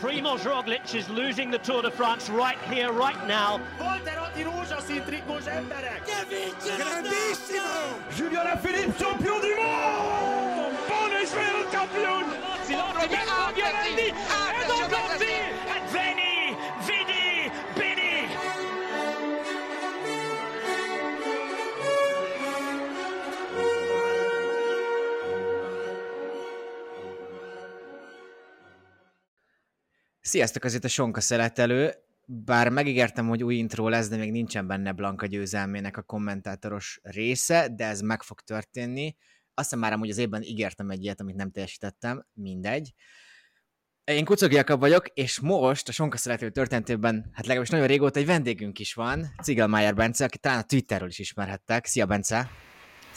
Primoz Roglic is losing the Tour de France right here, right now. Julien Alaphilippe, champion du monde! Buon Israel champion! Violandi, Edo Conti, and Veni, Sziasztok, azért a Sonka szeletelő. Bár megígértem, hogy új intro lesz, de még nincsen benne Blanka győzelmének a kommentátoros része, de ez meg fog történni. Azt hiszem már amúgy az évben ígértem egy ilyet, amit nem teljesítettem, mindegy. Én Kucog Jakab vagyok, és most a Sonka szerető történetében, hát legalábbis nagyon régóta egy vendégünk is van, Cigelmájer Bence, aki talán a Twitterről is ismerhettek. Szia Bence!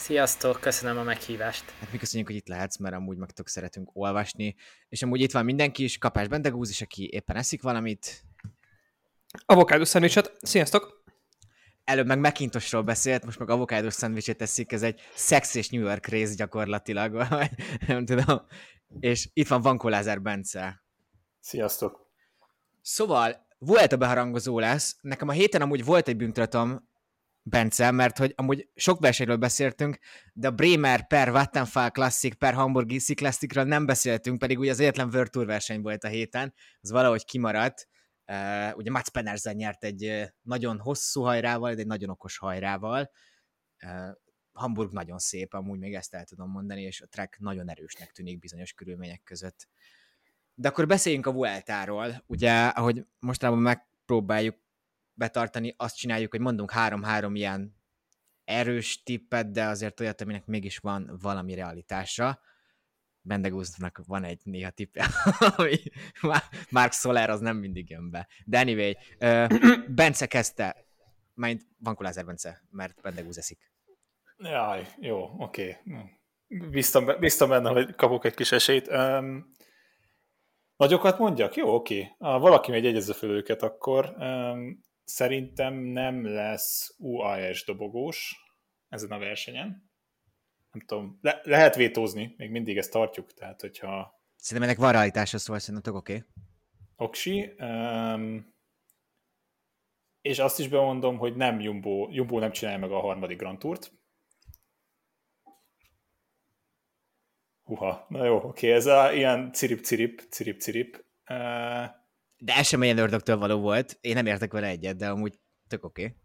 Sziasztok, köszönöm a meghívást. Hát mi köszönjük, hogy itt lehetsz, mert amúgy meg tök szeretünk olvasni. És amúgy itt van mindenki is, Kapás Bendegúz is, aki éppen eszik valamit. Avokádó szendvicset. Sziasztok! Előbb meg Macintosról beszélt, most meg avokádós szendvicset eszik, ez egy szex és New York rész gyakorlatilag, vagy nem tudom. És itt van Vankó Lázár Bence. Sziasztok! Szóval, volt a beharangozó lesz. Nekem a héten amúgy volt egy büntetem, Bence, mert hogy amúgy sok versenyről beszéltünk, de a Bremer per Vattenfall Classic per Hamburg Easy Classicről nem beszéltünk, pedig ugye az egyetlen World Tour verseny volt a héten, az valahogy kimaradt. Uh, ugye Mats Pennersen nyert egy nagyon hosszú hajrával, de egy nagyon okos hajrával. Uh, Hamburg nagyon szép, amúgy még ezt el tudom mondani, és a track nagyon erősnek tűnik bizonyos körülmények között. De akkor beszéljünk a Vueltáról. Ugye, ahogy mostanában megpróbáljuk betartani, azt csináljuk, hogy mondunk három-három ilyen erős tippet, de azért olyat, aminek mégis van valami realitása. Bendegúznak van egy néha tippje, ami Mark Soler az nem mindig jön be. De anyway, Bence kezdte, majd van Kulázer Bence, mert Bendegúz eszik. Jaj, jó, oké. Okay. Biztam benne, hogy kapok egy kis esélyt. Um, nagyokat mondjak? Jó, oké. Ha valaki megy egyezze fel őket, akkor um, szerintem nem lesz UAS dobogós ezen a versenyen. Nem tudom, le- lehet vétózni, még mindig ezt tartjuk, tehát hogyha... Szerintem ennek van realitása, szóval szerintem oké. Okay. Oksi. Um, és azt is bemondom, hogy nem Jumbo, Jumbo nem csinálja meg a harmadik Grand Tourt. Uha, na jó, oké, ez a ilyen cirip-cirip, cirip-cirip. Uh, de ez sem ilyen ördögtől való volt. Én nem értek vele egyet, de amúgy tök oké. Okay.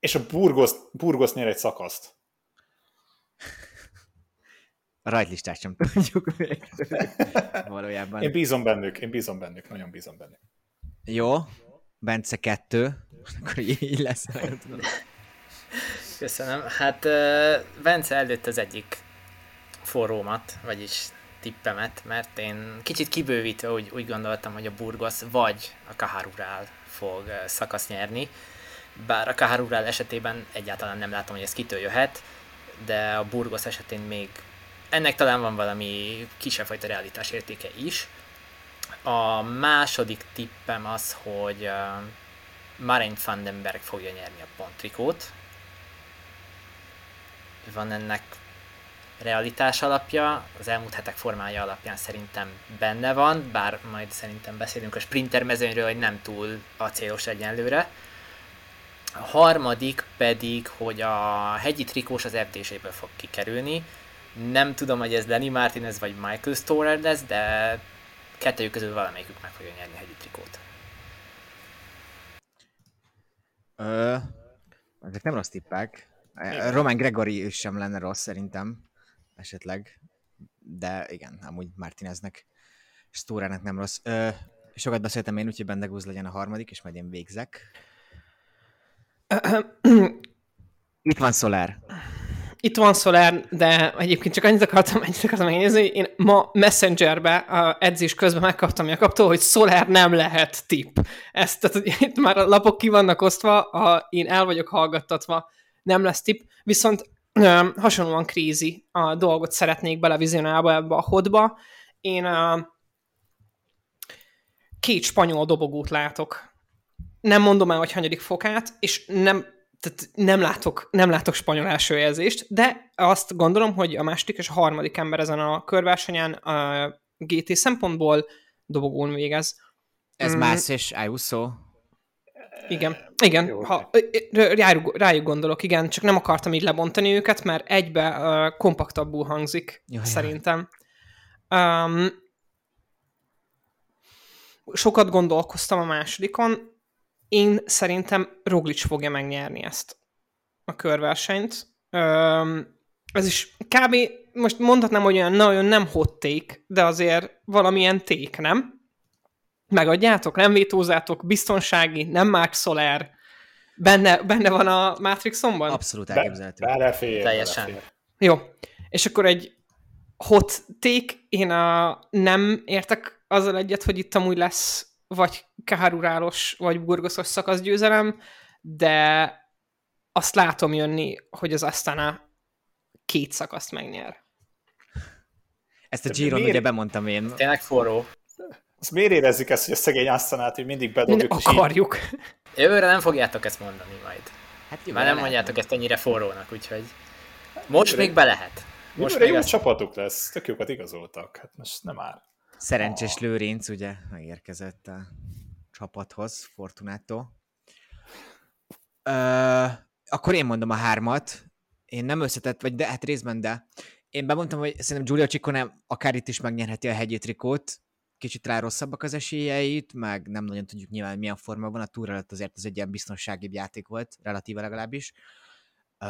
És a Burgos, Burgos nyer egy szakaszt. A rajtlistát sem tudjuk még. Valójában. Én bízom bennük, én bízom bennük, nagyon bízom bennük. Jó, Bence kettő, akkor így lesz. Köszönöm. Hát Bence előtt az egyik forrómat, vagyis tippemet, mert én kicsit kibővítve úgy, úgy gondoltam, hogy a Burgos vagy a Kaharurál fog szakasz nyerni, bár a Kaharurál esetében egyáltalán nem látom, hogy ez kitől jöhet, de a Burgos esetén még ennek talán van valami kisebb fajta realitás értéke is. A második tippem az, hogy uh, Marin Vandenberg fogja nyerni a pontrikót. Van ennek realitás alapja, az elmúlt hetek formája alapján szerintem benne van, bár majd szerintem beszélünk a sprinter mezőnyről, hogy nem túl acélos egyenlőre. A harmadik pedig, hogy a hegyi trikós az FDZ-ből fog kikerülni. Nem tudom, hogy ez Lenny Martinez vagy Michael Storer lesz, de kettőjük közül valamelyikük meg fogja nyerni a hegyi trikót. Ö, ezek nem rossz tippek. Roman Gregory sem lenne rossz szerintem esetleg, de igen, amúgy Martineznek, Stórának nem rossz. Ö, sokat beszéltem én, úgyhogy Bendegúz legyen a harmadik, és majd én végzek. Itt van Soler. Itt van Soler, de egyébként csak annyit akartam, annyit akartam megnézni, én ma Messengerbe a edzés közben megkaptam Jakabtól, hogy Soler nem lehet tipp. Ezt, tehát itt már a lapok ki vannak osztva, a, én el vagyok hallgattatva, nem lesz tipp, viszont hasonlóan krízi a dolgot szeretnék belevizionálba ebbe a hodba. Én uh, két spanyol dobogót látok. Nem mondom el, hogy hanyadik fokát, és nem, tehát nem, látok, nem látok spanyol elsőjelzést, de azt gondolom, hogy a második és a harmadik ember ezen a körversenyen uh, GT szempontból dobogón végez. Ez Mm. más és Ayuso. Igen, igen, Jó, ha, rájuk, rájuk gondolok, igen, csak nem akartam így lebontani őket, mert egybe uh, kompaktabbul hangzik, Jaj, szerintem. Um, sokat gondolkoztam a másodikon, én szerintem Roglic fogja megnyerni ezt a körversenyt. Um, ez is kb. most mondhatnám, hogy olyan nagyon nem hot take, de azért valamilyen take, nem? Megadjátok, nem vétózátok, biztonsági, nem Mark Soler, benne, benne van a Matrixomban? Abszolút Be, elképzelhető. belefér, Teljesen. belefér. Jó. És akkor egy hot take, én a, nem értek azzal egyet, hogy itt amúgy lesz vagy Kaharurálos, vagy Burgoszos szakaszgyőzelem, de azt látom jönni, hogy az Astana két szakaszt megnyer. Ezt a De Giron ugye bemondtam én. Tényleg forró. Azt miért érezzük ezt, hogy a szegény Asztanát, hogy mindig Mind bedobjuk, így akarjuk. Jövőre nem fogjátok ezt mondani majd. Hát jó, Már nem lehet. mondjátok ezt ennyire forrónak, úgyhogy most még be lehet. Most még jó ezt... csapatuk lesz, tök jókat igazoltak. Hát most nem áll. Szerencsés Lőrinc ugye megérkezett a csapathoz, Fortunato. Ö, akkor én mondom a hármat. Én nem összetett, vagy de hát részben de. Én bemondtam, hogy szerintem Giulio Ciccone akár itt is megnyerheti a hegyi trikót. Kicsit rá rosszabbak az esélyeit, meg nem nagyon tudjuk nyilván milyen forma van. A túra alatt azért az egy ilyen biztonságibb játék volt, relatíve legalábbis. Ö,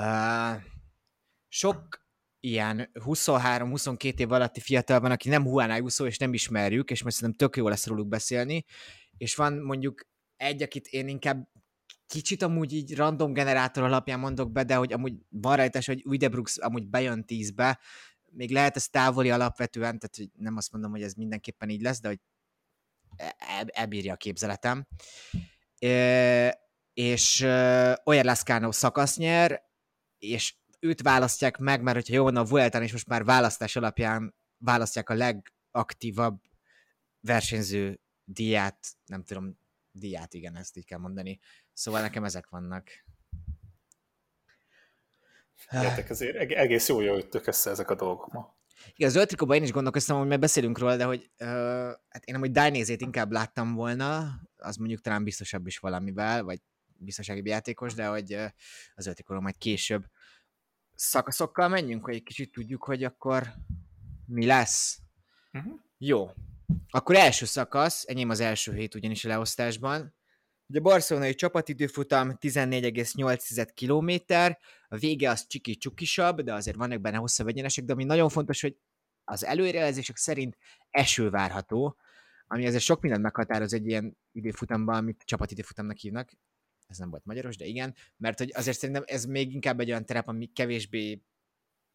sok ilyen 23-22 év alatti fiatal van, aki nem Juan Ayuso, és nem ismerjük, és most szerintem tök jó lesz róluk beszélni, és van mondjuk egy, akit én inkább kicsit amúgy így random generátor alapján mondok be, de hogy amúgy van rajta, hogy Udebrooks amúgy bejön tízbe, még lehet ez távoli alapvetően, tehát hogy nem azt mondom, hogy ez mindenképpen így lesz, de hogy e- e- elbírja a képzeletem. E- és olyan Lascano szakasz nyer, és őt választják meg, mert hogyha jó van a Vueltán, és most már választás alapján választják a legaktívabb versenyző díját, nem tudom, díját, igen, ezt így kell mondani. Szóval nekem ezek vannak. Értek, ezért eg- egész jól jöttök össze ezek a dolgok ma. Igen, az öltrikóban én is gondolkoztam, hogy majd beszélünk róla, de hogy uh, hát én amúgy Dainézét inkább láttam volna, az mondjuk talán biztosabb is valamivel, vagy biztonsági játékos, de hogy uh, az öltrikóról majd később szakaszokkal menjünk, hogy egy kicsit tudjuk, hogy akkor mi lesz. Uh-huh. Jó. Akkor első szakasz, enyém az első hét ugyanis a leosztásban. A barcelonai csapatidőfutam 14,8 km, a vége az csiki-csukisabb, de azért vannak benne hosszabb egyenesek, de ami nagyon fontos, hogy az előrejelzések szerint eső várható, ami azért sok mindent meghatároz egy ilyen időfutamban, amit csapatidőfutamnak hívnak. Ez nem volt magyaros, de igen, mert hogy azért szerintem ez még inkább egy olyan terep, ami kevésbé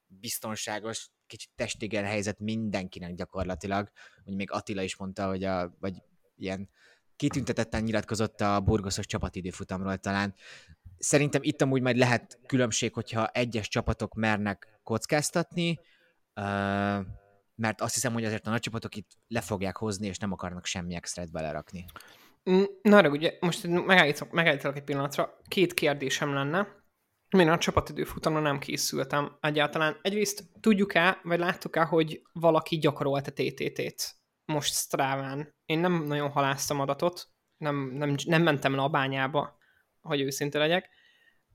biztonságos, kicsit testégen helyzet mindenkinek gyakorlatilag. Úgy még Attila is mondta, hogy a, vagy ilyen kitüntetetten nyilatkozott a burgoszos csapatidőfutamról talán. Szerintem itt amúgy majd lehet különbség, hogyha egyes csapatok mernek kockáztatni, mert azt hiszem, hogy azért a nagy csapatok itt le fogják hozni, és nem akarnak semmi extrát belerakni. Mm, Na, de ugye most megállítok, megállítok egy pillanatra. Két kérdésem lenne. Én a csapatidőfutamra nem készültem egyáltalán. Egyrészt tudjuk-e, vagy láttuk-e, hogy valaki gyakorolta TTT-t most Stráván? Én nem nagyon haláztam adatot, nem, nem, nem mentem le a bányába, hogy őszinte legyek.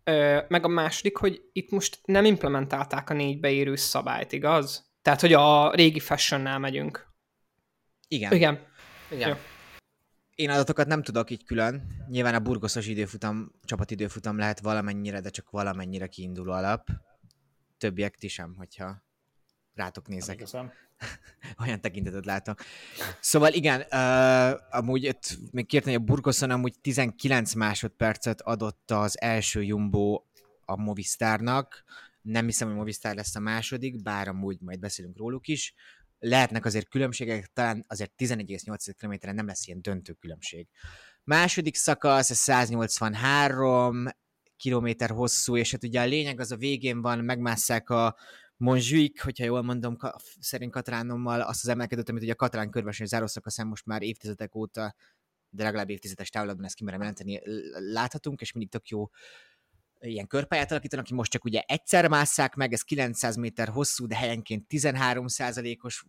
Ö, meg a második, hogy itt most nem implementálták a négybe érő szabályt, igaz? Tehát, hogy a régi fashionnál megyünk. Igen. Igen. Igen. Jó. Én adatokat nem tudok így külön. Nyilván a burgoszos időfutam, csapatidőfutam lehet valamennyire, de csak valamennyire kiinduló alap. Többiek ti sem, hogyha rátok nézek. Igazán. Olyan tekintetet látom. Szóval igen, uh, amúgy itt még kértem, hogy a Burgoszon amúgy 19 másodpercet adott az első Jumbo a Movistarnak. Nem hiszem, hogy Movistar lesz a második, bár amúgy majd beszélünk róluk is. Lehetnek azért különbségek, talán azért 11,8 km nem lesz ilyen döntő különbség. Második szakasz, ez 183 kilométer hosszú, és hát ugye a lényeg az a végén van, megmásszák a Montjuic, hogyha jól mondom, szerint Katránommal azt az emelkedőt, amit ugye a Katrán körverseny zárószakaszán most már évtizedek óta, de legalább évtizedes távlatban ezt kimerem jelenteni, láthatunk, és mindig tök jó ilyen körpályát alakítanak, ki most csak ugye egyszer másszák meg, ez 900 méter hosszú, de helyenként 13% os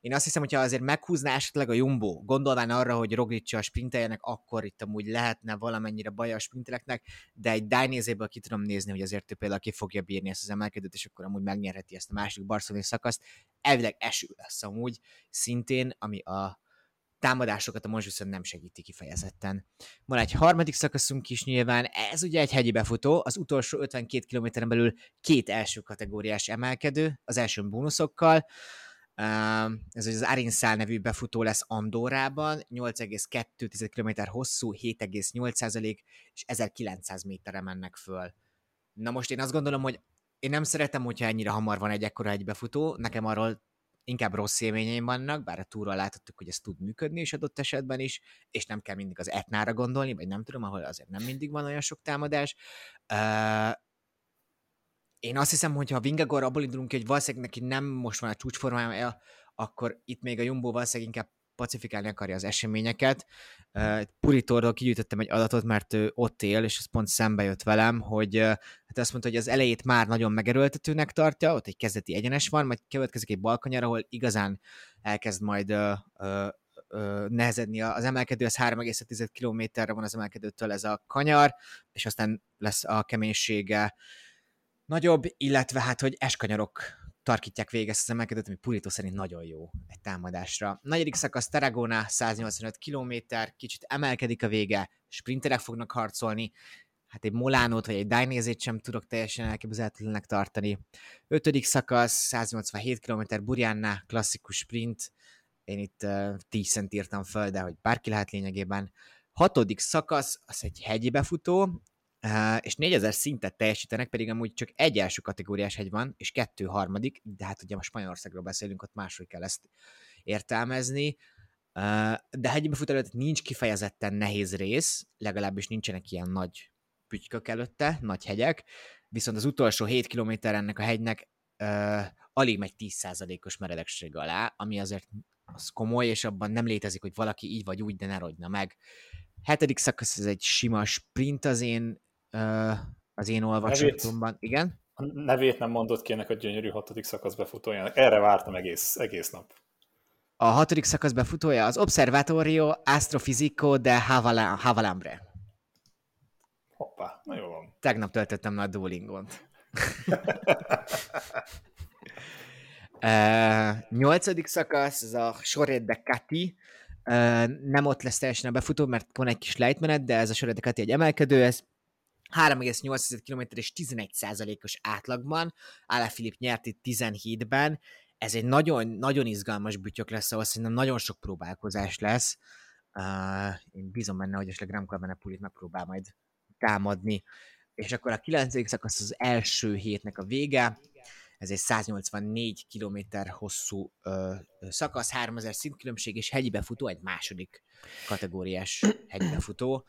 Én azt hiszem, hogyha azért meghúzná esetleg a Jumbo, gondolván arra, hogy Roglic-a sprinteljenek, akkor itt amúgy lehetne valamennyire baj a sprinteleknek, de egy Dainézéből ki tudom nézni, hogy azért ő például ki fogja bírni ezt az emelkedőt, és akkor amúgy megnyerheti ezt a második barcelonai szakaszt. Elvileg eső lesz amúgy szintén, ami a támadásokat a most viszont nem segíti kifejezetten. Van egy harmadik szakaszunk is nyilván, ez ugye egy hegyi befutó, az utolsó 52 kilométeren belül két első kategóriás emelkedő, az első bónuszokkal, ez az Arinszál nevű befutó lesz Andorában, 8,2 km hosszú, 7,8% és 1900 méterre mennek föl. Na most én azt gondolom, hogy én nem szeretem, hogyha ennyire hamar van egy ekkora egy befutó, nekem arról inkább rossz élményeim vannak, bár a túról láthattuk, hogy ez tud működni is adott esetben is, és nem kell mindig az etnára gondolni, vagy nem tudom, ahol azért nem mindig van olyan sok támadás. Uh, én azt hiszem, hogy ha Vingagor abból indulunk ki, hogy valószínűleg neki nem most van a csúcsformája, akkor itt még a Jumbo valószínűleg inkább pacifikálni akarja az eseményeket. Uh, Puritorról kigyűjtöttem egy adatot, mert ő ott él, és ez pont szembe jött velem, hogy hát azt mondta, hogy az elejét már nagyon megerőltetőnek tartja, ott egy kezdeti egyenes van, majd következik egy balkanyar, ahol igazán elkezd majd uh, uh, uh, nehezedni az emelkedő, ez 3,5 kilométerre van az emelkedőtől ez a kanyar, és aztán lesz a keménysége nagyobb, illetve hát, hogy eskanyarok tarkítják végig ezt az emelkedőt, ami Purito szerint nagyon jó egy támadásra. Negyedik szakasz Tarragona, 185 km, kicsit emelkedik a vége, sprinterek fognak harcolni, hát egy Molánót vagy egy Dainézét sem tudok teljesen elképzelhetetlenek tartani. Ötödik szakasz, 187 km, Burjánná, klasszikus sprint, én itt uh, 10 cent írtam föl, de hogy bárki lehet lényegében. Hatodik szakasz, az egy hegyi befutó, és 4000 szintet teljesítenek, pedig amúgy csak egy első kategóriás hegy van, és kettő harmadik, de hát ugye a Spanyolországról beszélünk, ott máshogy kell ezt értelmezni. De hegyi befutó előtt nincs kifejezetten nehéz rész, legalábbis nincsenek ilyen nagy pütykök előtte, nagy hegyek, viszont az utolsó 7 km ennek a hegynek uh, alig megy 10%-os meredekség alá, ami azért az komoly, és abban nem létezik, hogy valaki így vagy úgy, de ne rogyna meg. Hetedik szakasz, ez egy sima sprint az én az én olvasatomban. Igen? A nevét nem mondott ki ennek a gyönyörű hatodik szakasz befutójának. Erre vártam egész, egész nap. A hatodik szakasz befutója az Observatorio Astrofisico de Havalambre. Hoppá, na jó van. Tegnap töltöttem a Duolingon. uh, nyolcadik szakasz, ez a Soret de Cati. Uh, nem ott lesz teljesen a befutó, mert van egy kis lejtmenet, de ez a Soret de Cati egy emelkedő, ez 3,8 km és 11%-os átlagban, Ála Filip nyert itt 17-ben, ez egy nagyon, nagyon izgalmas bütyök lesz, ahol szerintem nagyon sok próbálkozás lesz. Uh, én bízom benne, hogy esetleg Remco Benepulit megpróbál majd támadni. És akkor a 9. szakasz az első hétnek a vége, ez egy 184 km hosszú ö, szakasz, 3000 szintkülönbség, és hegyi befutó, egy második kategóriás hegyi befutó.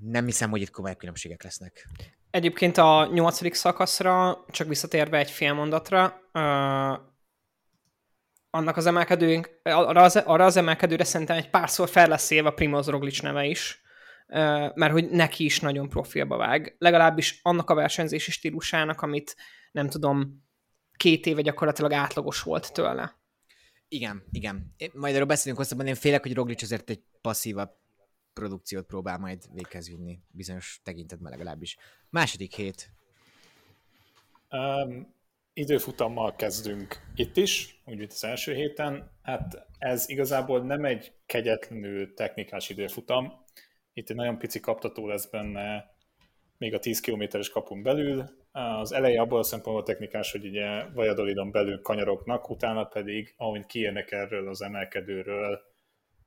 Nem hiszem, hogy itt komoly különbségek lesznek. Egyébként a nyolcadik szakaszra, csak visszatérve egy fél mondatra, annak az emelkedőnk, arra az, arra az emelkedőre szerintem egy párszor fel lesz élve Primoz Roglic neve is, mert hogy neki is nagyon profilba vág. Legalábbis annak a versenyzési stílusának, amit nem tudom, két éve gyakorlatilag átlagos volt tőle. Igen, igen. Majd erről beszélünk hosszabban, én félek, hogy Roglic azért egy passzívabb produkciót próbál majd véghez vinni, bizonyos tekintetben legalábbis. Második hét. Um, időfutammal kezdünk itt is, úgy, az első héten. Hát ez igazából nem egy kegyetlenül technikás időfutam. Itt egy nagyon pici kaptató lesz benne, még a 10 kilométeres kapun belül. Az eleje abból a szempontból technikás, hogy ugye Vajadolidon belül kanyaroknak, utána pedig, ahogy kiérnek erről az emelkedőről,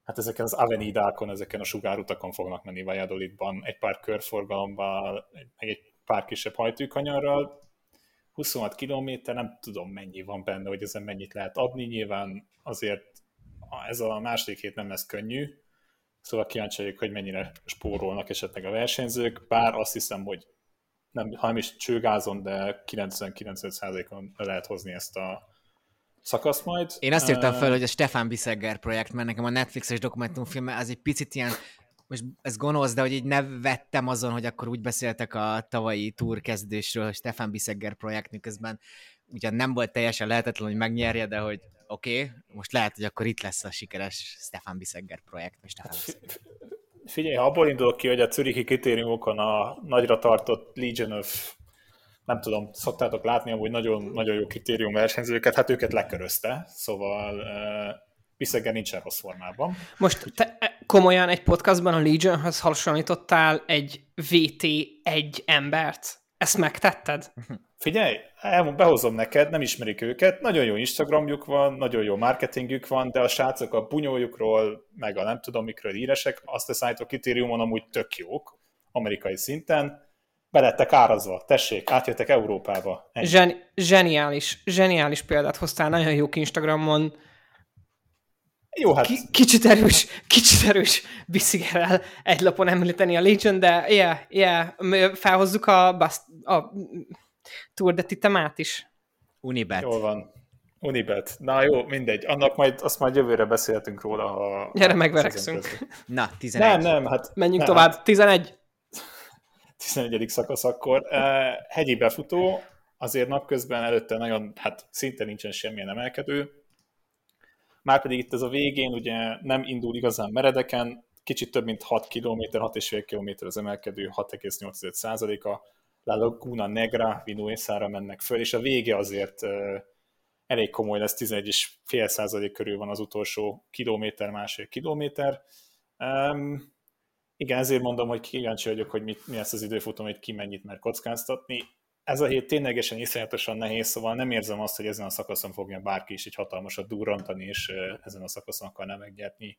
hát ezeken az avenidákon, ezeken a sugárutakon fognak menni Valladolidban, egy pár körforgalomban, meg egy pár kisebb hajtőkanyarral, 26 kilométer, nem tudom mennyi van benne, hogy ezen mennyit lehet adni, nyilván azért ez a második hét nem lesz könnyű, szóval kíváncsi vagyok, hogy mennyire spórolnak esetleg a versenyzők, bár azt hiszem, hogy nem, ha nem is csőgázon, de 90-95%-on lehet hozni ezt a szakasz majd. Én azt írtam fel, hogy a Stefan Bissegger projekt, mert nekem a Netflixes dokumentumfilm az egy picit ilyen, most ez gonosz, de hogy így nevettem azon, hogy akkor úgy beszéltek a tavalyi túr kezdésről, hogy Stefan Bissegger projekt, miközben ugyan nem volt teljesen lehetetlen, hogy megnyerje, de hogy oké, okay, most lehet, hogy akkor itt lesz a sikeres Stefan Bissegger projekt. Vagy Stefan hát, figyelj, ha abból indulok ki, hogy a Zürichi kritériumokon a nagyra tartott Legion of nem tudom, szoktátok látni amúgy nagyon, nagyon jó kritérium versenyzőket, hát őket lekörözte, szóval Bissegger nincsen rossz formában. Most te e, komolyan egy podcastban a Legionhoz hasonlítottál egy VT1 embert? Ezt megtetted? Figyelj, el, behozom neked, nem ismerik őket, nagyon jó Instagramjuk van, nagyon jó marketingük van, de a srácok a bunyójukról, meg a nem tudom mikről íresek, azt a szállító kritériumon amúgy tök jók, amerikai szinten, belettek árazva, tessék, átjöttek Európába. Zseni- zseniális, zseniális példát hoztál, nagyon jó Instagramon, jó, hát... K- kicsit erős, kicsit erős Bisszigerrel egy lapon említeni a Legion, de yeah, yeah, felhozzuk a, bust, a Tour de Titemát is. Unibet. Jól van. Unibet. Na jó, mindegy. Annak majd, azt majd jövőre beszélhetünk róla. Ha, Gyere, megverekszünk. Na, 11. Nem, nem, hát... Menjünk nem, tovább. 11. 11. szakasz akkor. Uh, hegyi befutó, azért napközben előtte nagyon, hát szinte nincsen semmilyen emelkedő, Márpedig itt ez a végén ugye nem indul igazán meredeken, kicsit több mint 6 km, 6,5 km az emelkedő, 6,8%-a, La Laguna Negra, Vinuesára mennek föl, és a vége azért elég komoly lesz, 11,5 százalék körül van az utolsó kilométer, másfél kilométer. Um, igen, ezért mondom, hogy kíváncsi vagyok, hogy mit, mi lesz az időfutam, hogy ki mennyit mer kockáztatni ez a hét ténylegesen iszonyatosan nehéz, szóval nem érzem azt, hogy ezen a szakaszon fogja bárki is egy hatalmasat durrantani, és ezen a szakaszon akarná megnyerni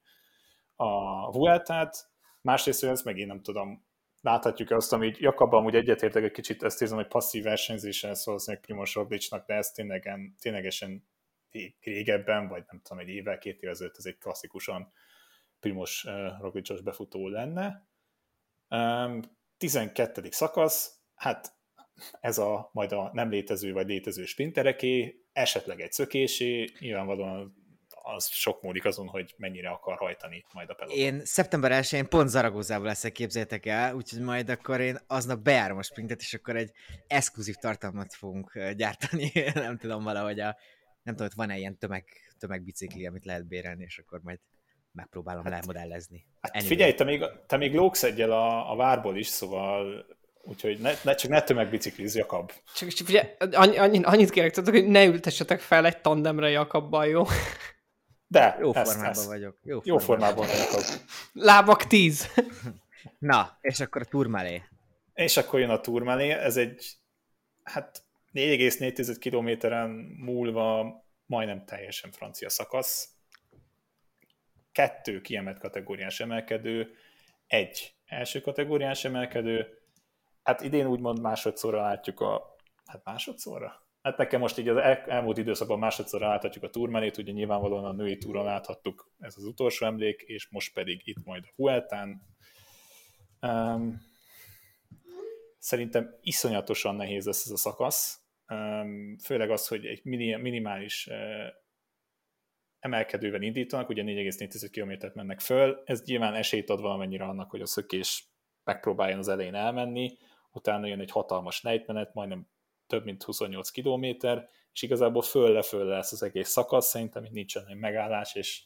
a Vueltát. Másrészt, hogy ezt megint nem tudom, láthatjuk azt, amit Jakabban amúgy egyetértek egy kicsit, ezt érzem, hogy passzív versenyzésen szól még Primoz Roglicsnak, de ez ténylegen, ténylegesen régebben, vagy nem tudom, egy évvel, két évvel ez egy klasszikusan Primos Roglicsos befutó lenne. 12. szakasz, hát ez a majd a nem létező vagy létező sprintereké, esetleg egy szökésé, nyilvánvalóan az sok múlik azon, hogy mennyire akar hajtani majd a peloton. Én szeptember 1-én pont Zaragozában leszek, képzeljétek el, úgyhogy majd akkor én aznap bejárom a sprintet, és akkor egy exkluzív tartalmat fogunk gyártani, nem tudom valahogy a, nem tudom, hogy van-e ilyen tömeg, tömegbicikli, amit lehet bérelni, és akkor majd megpróbálom hát, lemodellezni. Hát figyelj, te még, te még lóksz egyel a, a várból is, szóval Úgyhogy ne, ne, csak ne tömegbicikliz, Jakab. Csak, csak ugye, annyi, annyit kérek, tudod, hogy ne ültessetek fel egy tandemre Jakabbal, jó? De, jó ezt, formában ezt. vagyok. Jó, jó formában vagyok. Lábak tíz. Na, és akkor a turmelé. És akkor jön a turmelé, ez egy, hát 4,4 kilométeren múlva majdnem teljesen francia szakasz. Kettő kiemelt kategóriás emelkedő, egy első kategóriás emelkedő, hát idén úgymond másodszorra látjuk a, hát másodszorra? Hát nekem most így az el, elmúlt időszakban másodszorra láthatjuk a turmenét, ugye nyilvánvalóan a női túron láthattuk, ez az utolsó emlék, és most pedig itt majd a Hueltán. Um, szerintem iszonyatosan nehéz lesz ez a szakasz, um, főleg az, hogy egy minimális uh, emelkedővel indítanak, ugye 4,4 km mennek föl, ez nyilván esélyt ad valamennyire annak, hogy a szökés megpróbáljon az elején elmenni, utána jön egy hatalmas lejtmenet, majdnem több mint 28 kilométer, és igazából föl-le-föl lesz az egész szakasz, szerintem itt nincsen egy megállás, és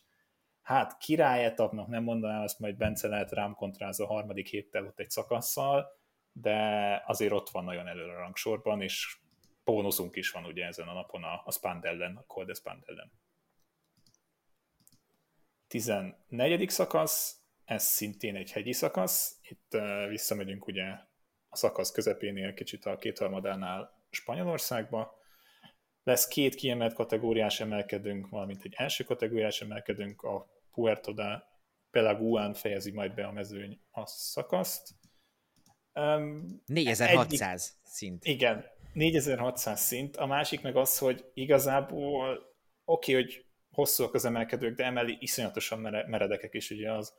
hát királyetapnak nem mondanám, azt majd Bence lehet rám kontráz a harmadik héttel ott egy szakasszal, de azért ott van nagyon előre a rangsorban, és bónuszunk is van ugye ezen a napon a, a Spandellen, a Col de Spandellen. 14. szakasz, ez szintén egy hegyi szakasz, itt uh, visszamegyünk ugye a szakasz közepénél, kicsit a kétharmadánál Spanyolországba. Lesz két kiemelt kategóriás emelkedünk, valamint egy első kategóriás emelkedünk, a Puerto de Pelaguán fejezi majd be a mezőny a szakaszt. Um, 4600 egy, szint. Igen, 4600 szint. A másik meg az, hogy igazából oké, okay, hogy hosszúak az emelkedők, de emeli iszonyatosan meredekek is, ugye az,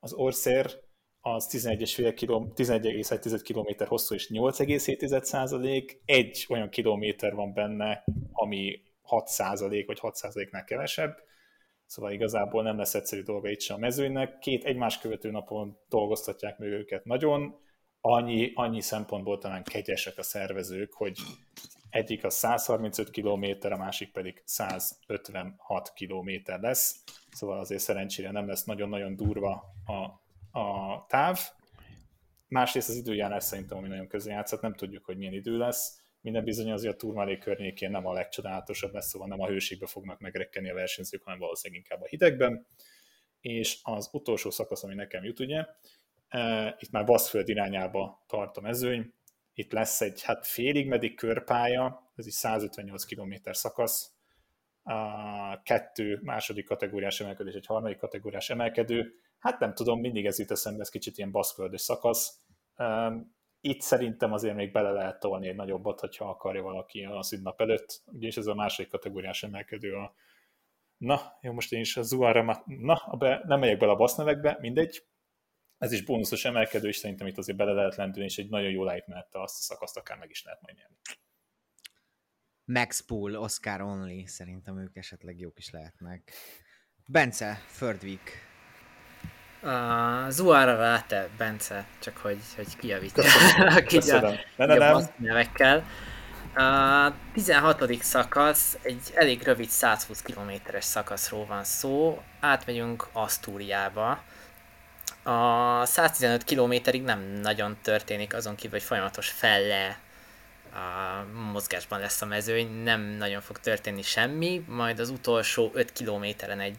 az orszér az 11,1 km hosszú és 8,7 százalék, egy olyan kilométer van benne, ami 6 százalék vagy 6 százaléknál kevesebb, szóval igazából nem lesz egyszerű dolga itt sem a mezőnynek. Két egymás követő napon dolgoztatják meg őket nagyon, annyi, annyi szempontból talán kegyesek a szervezők, hogy Egyik a 135 km, a másik pedig 156 km lesz, szóval azért szerencsére nem lesz nagyon-nagyon durva a, a táv. Másrészt az időjárás szerintem, ami nagyon közrejátszott, nem tudjuk, hogy milyen idő lesz. Minden bizony azért a Turmalé környékén nem a legcsodálatosabb lesz, szóval nem a hőségbe fognak megrekkenni a versenyzők, hanem valószínűleg inkább a hidegben. És az utolsó szakasz, ami nekem jut, ugye, e, itt már Baszföld irányába tart a mezőny, itt lesz egy hát félig meddig körpálya, ez egy 158 km szakasz, kettő második kategóriás emelkedő és egy harmadik kategóriás emelkedő. Hát nem tudom, mindig ez jut eszembe, ez kicsit ilyen baszföldes szakasz. Itt szerintem azért még bele lehet tolni egy nagyobbat, hogyha akarja valaki a szünnap előtt, ugyanis ez a második kategóriás emelkedő a Na, jó, most én is a Zuára, na, be, nem megyek bele a basznevekbe, mindegy. Ez is bónuszos emelkedő, és szerintem itt azért bele lehet lendülni, és egy nagyon jó lejtmenettel azt a szakaszt akár meg is lehet majd nyerni. Max Pool, Oscar Only, szerintem ők esetleg jók is lehetnek. Bence, Third Uh, Zuara Ráte, Bence, csak hogy, hogy kijavítja. Köszönöm. Ne, ne, nem. nevekkel. A 16. szakasz, egy elég rövid 120 kilométeres szakaszról van szó. Átmegyünk Asztúriába. A 115 kilométerig nem nagyon történik, azon kívül, hogy folyamatos felle a mozgásban lesz a mezőny, nem nagyon fog történni semmi, majd az utolsó 5 kilométeren egy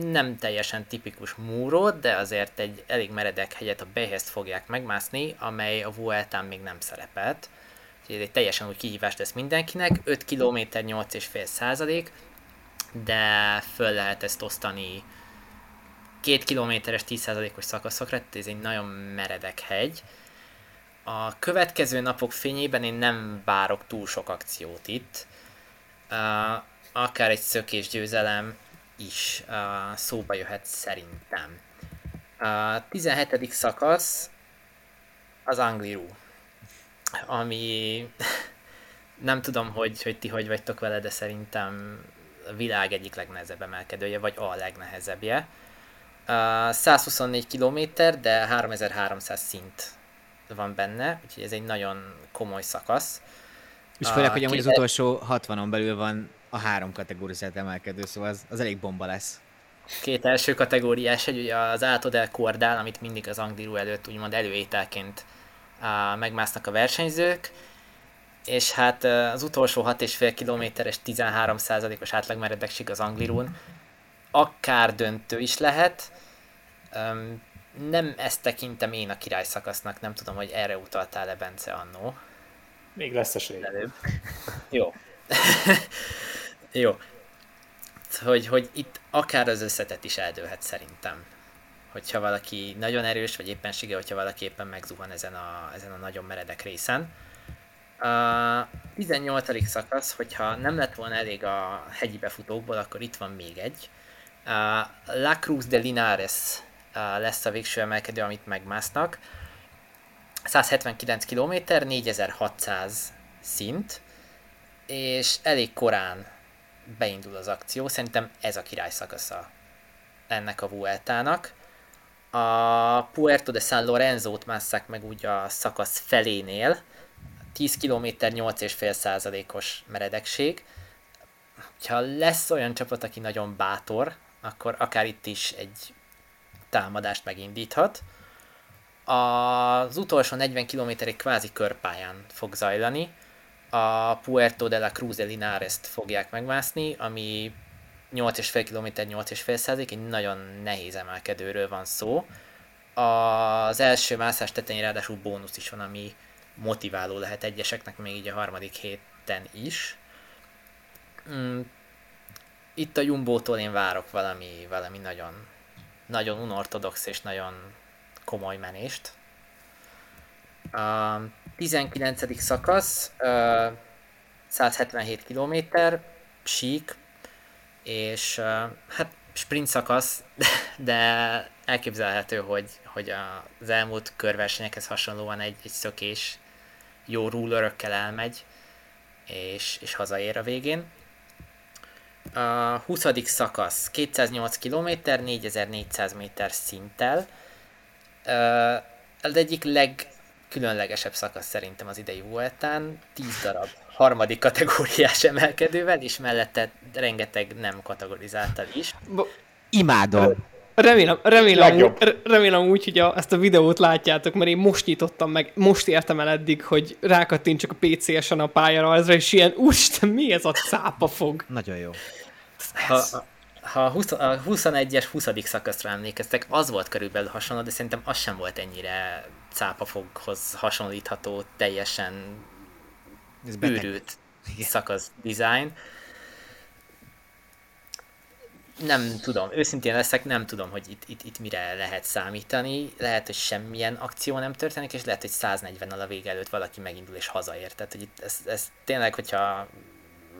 nem teljesen tipikus múró, de azért egy elég meredek hegyet a Behezt fogják megmászni, amely a Vueltán még nem szerepelt. Úgyhogy ez egy teljesen új kihívást tesz mindenkinek, 5 km 8,5 százalék, de föl lehet ezt osztani 2 kilométeres 10%-os szakaszokra, tehát ez egy nagyon meredek hegy. A következő napok fényében én nem várok túl sok akciót itt. Uh, akár egy szökés győzelem is uh, szóba jöhet szerintem. A uh, 17. szakasz az Angliru, ami nem tudom, hogy, hogy ti hogy vagytok vele, de szerintem a világ egyik legnehezebb emelkedője, vagy a legnehezebbje. Uh, 124 km, de 3300 szint van benne, úgyhogy ez egy nagyon komoly szakasz. És főleg, hogy amúgy az utolsó 60-on belül van a három kategóriát emelkedő, szóval az, az elég bomba lesz. Két első kategóriás, egy ugye az Átodel Kordál, amit mindig az Angliru előtt úgymond előételként uh, megmásznak a versenyzők, és hát az utolsó 6,5 kilométeres 13%-os átlagmeredekség az Anglirún akár döntő is lehet. Um, nem ezt tekintem én a király szakasznak, nem tudom, hogy erre utaltál-e Bence annó. Még lesz esély. Előbb. Jó. Jó. Hogy, hogy itt akár az összetett is eldőlhet szerintem. Hogyha valaki nagyon erős, vagy éppensége, hogyha valaki éppen megzuhan ezen a, ezen a nagyon meredek részen. A 18. szakasz, hogyha nem lett volna elég a hegyi befutókból, akkor itt van még egy. A La Cruz de Linares lesz a végső emelkedő, amit megmásznak. 179 km, 4600 szint, és elég korán beindul az akció. Szerintem ez a király szakasza ennek a Vueltának. A Puerto de San Lorenzo-t másszák meg úgy a szakasz felénél, 10 km 8,5%-os meredekség. Ha lesz olyan csapat, aki nagyon bátor, akkor akár itt is egy támadást megindíthat. Az utolsó 40 km egy kvázi körpályán fog zajlani. A Puerto de la Cruz de Linares-t fogják megmászni, ami 8,5 km 8,5 százalék, egy nagyon nehéz emelkedőről van szó. Az első mászás tetején ráadásul bónusz is van, ami motiváló lehet egyeseknek, még így a harmadik héten is. Mm, itt a Jumbo-tól én várok valami, valami nagyon nagyon unortodox és nagyon komoly menést. A 19. szakasz, 177 km, sík, és hát sprint szakasz, de elképzelhető, hogy, hogy az elmúlt körversenyekhez hasonlóan egy, egy szökés jó rullerökkel elmegy, és, és hazaér a végén. A 20. szakasz 208 km, 4400 méter szinttel. Az egyik legkülönlegesebb szakasz szerintem az idei Vueltán, 10 darab harmadik kategóriás emelkedővel, és mellette rengeteg nem kategorizáltal is. Imádom. Remélem, remélem, Legjobb. úgy, remélem úgy, hogy a, ezt a videót látjátok, mert én most nyitottam meg, most értem el eddig, hogy rákattintsak a PCS-en a pályarajzra, és ilyen, úristen, mi ez a cápa fog? Nagyon jó. Ha, ha a 20 a 21-es 20. szakaszra emlékeztek, az volt körülbelül hasonló, de szerintem az sem volt ennyire cápafoghoz hasonlítható, teljesen Ez őrült szakasz design. Nem tudom, őszintén leszek, nem tudom, hogy itt, itt, itt mire lehet számítani. Lehet, hogy semmilyen akció nem történik, és lehet, hogy 140 a vége előtt valaki megindul és hazaér. Tehát, hogy itt ez, ez tényleg, hogyha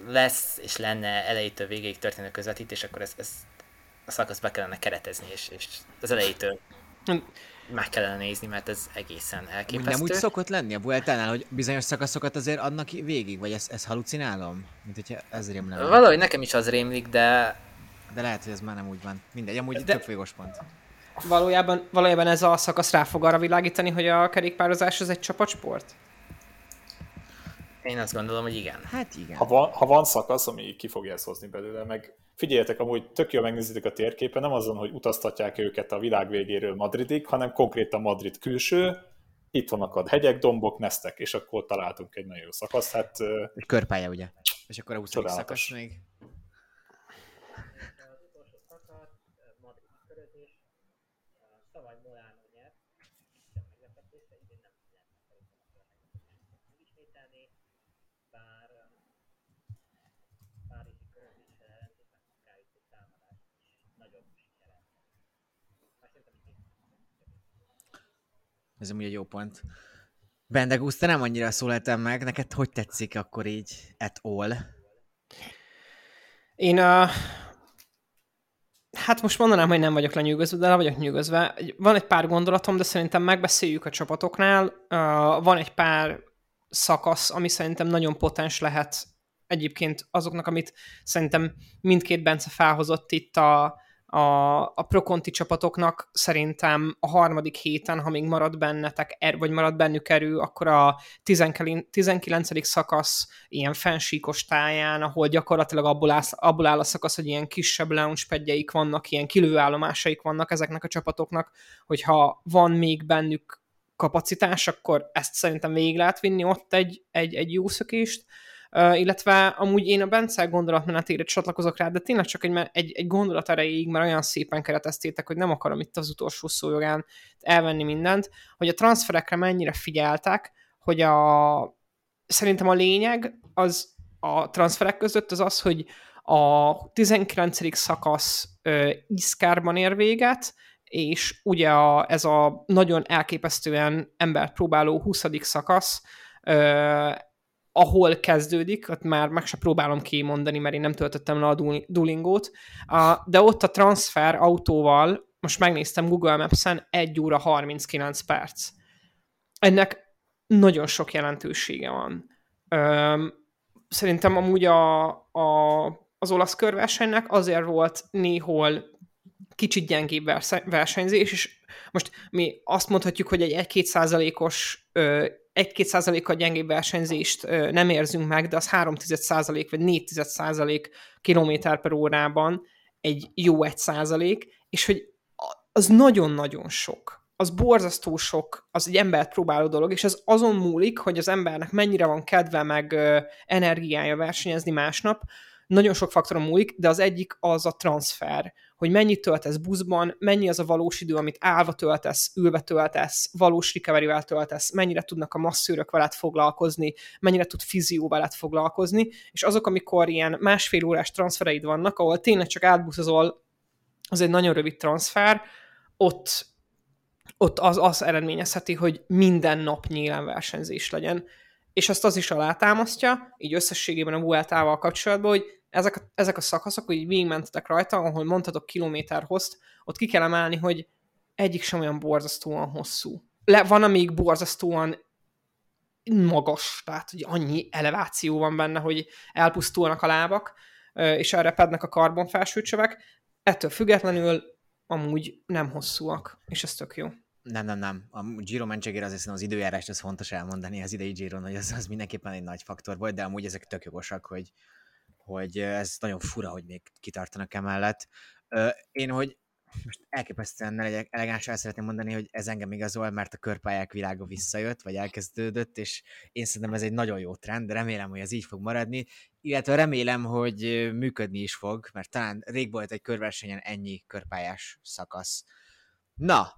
lesz és lenne elejétől végéig történő közvetítés, akkor ezt, ezt a szakaszt be kellene keretezni, és, és az elejétől meg kellene nézni, mert ez egészen Úgy elképesztő. nem úgy szokott lenni a Vueltánál, hogy bizonyos szakaszokat azért adnak végig, vagy ezt, ezt halucinálom? Mint hogyha ez rémlene. Valahogy nekem is az rémlik, de De lehet, hogy ez már nem úgy van. Mindegy, amúgy De- De... tök végos pont. Valójában, valójában ez a szakasz rá fog arra világítani, hogy a kerékpározás az egy csapatsport? én azt gondolom, hogy igen. Hát igen. Ha van, ha van szakasz, ami ki fogja ezt hozni belőle, meg figyeljetek, amúgy tök jól megnézitek a térképen, nem azon, hogy utaztatják őket a világ végéről Madridig, hanem konkrétan Madrid külső, itt vannak a hegyek, dombok, nesztek, és akkor találtunk egy nagyon jó szakaszt. Hát Egy körpálya, ugye? És akkor a 20. Csodálatos. szakasz még. Ez amúgy egy jó pont. Bendegusz, te nem annyira szólaltam meg, neked hogy tetszik akkor így at all? Én uh, hát most mondanám, hogy nem vagyok lenyűgözve, de le vagyok nyűgözve. Van egy pár gondolatom, de szerintem megbeszéljük a csapatoknál. Van egy pár szakasz, ami szerintem nagyon potens lehet egyébként azoknak, amit szerintem mindkét Bence felhozott itt a, a, a Proconti csapatoknak szerintem a harmadik héten, ha még marad bennetek, er, vagy marad bennük erő, akkor a 19. 19. szakasz ilyen fensíkos táján, ahol gyakorlatilag abból áll, abból áll a szakasz, hogy ilyen kisebb launchpadjeik vannak, ilyen kilőállomásaik vannak ezeknek a csapatoknak, hogyha van még bennük kapacitás, akkor ezt szerintem végig lehet vinni ott egy, egy, egy jó szökést, Illetve amúgy én a Bence gondolatmenetére csatlakozok rá, de tényleg csak egy, egy, egy gondolat erejéig, mert olyan szépen kereteztétek, hogy nem akarom itt az utolsó szójogán elvenni mindent, hogy a transferekre mennyire figyeltek, hogy a szerintem a lényeg az a transferek között az az, hogy a 19. szakasz uh, Iszkárban ér véget, és ugye a, ez a nagyon elképesztően embert próbáló 20. szakasz uh, ahol kezdődik, ott már meg se próbálom kimondani, mert én nem töltöttem le a Duol- Duolingót, uh, de ott a transfer autóval, most megnéztem Google Maps-en, 1 óra 39 perc. Ennek nagyon sok jelentősége van. Szerintem amúgy a, a, az olasz körversenynek azért volt néhol kicsit gyengébb verse- versenyzés, és most mi azt mondhatjuk, hogy egy 1-2 százalékos 1-2 százalékkal gyengébb versenyzést nem érzünk meg, de az 3 százalék vagy 4 százalék kilométer per órában egy jó 1 százalék, és hogy az nagyon-nagyon sok. Az borzasztó sok, az egy embert próbáló dolog, és ez azon múlik, hogy az embernek mennyire van kedve meg energiája versenyezni másnap, nagyon sok faktoron múlik, de az egyik az a transfer, hogy mennyit töltesz buszban, mennyi az a valós idő, amit állva töltesz, ülve töltesz, valós recovery töltesz, mennyire tudnak a masszőrök veled foglalkozni, mennyire tud fizió veled foglalkozni, és azok, amikor ilyen másfél órás transfereid vannak, ahol tényleg csak átbuszozol, az egy nagyon rövid transfer, ott, ott az, az eredményezheti, hogy minden nap nyílán versenyzés legyen. És azt az is alátámasztja, így összességében a Vueltával kapcsolatban, hogy ezek ezek a szakaszok, hogy végigmentetek rajta, ahol mondhatok kilométer hozt, ott ki kell emelni, hogy egyik sem olyan borzasztóan hosszú. Le, van, amíg borzasztóan magas, tehát hogy annyi eleváció van benne, hogy elpusztulnak a lábak, és elrepednek a karbonfelsőcsövek. Ettől függetlenül amúgy nem hosszúak, és ez tök jó. Nem, nem, nem. A Giro mencsegére azért az időjárást az fontos elmondani az idei Giron, hogy az, az mindenképpen egy nagy faktor volt, de amúgy ezek tök jogosak, hogy, hogy ez nagyon fura, hogy még kitartanak emellett. Én, hogy most elképesztően elegáns, el szeretném mondani, hogy ez engem igazol, mert a körpályák világa visszajött, vagy elkezdődött, és én szerintem ez egy nagyon jó trend, remélem, hogy ez így fog maradni, illetve remélem, hogy működni is fog, mert talán rég volt egy körversenyen ennyi körpályás szakasz. Na,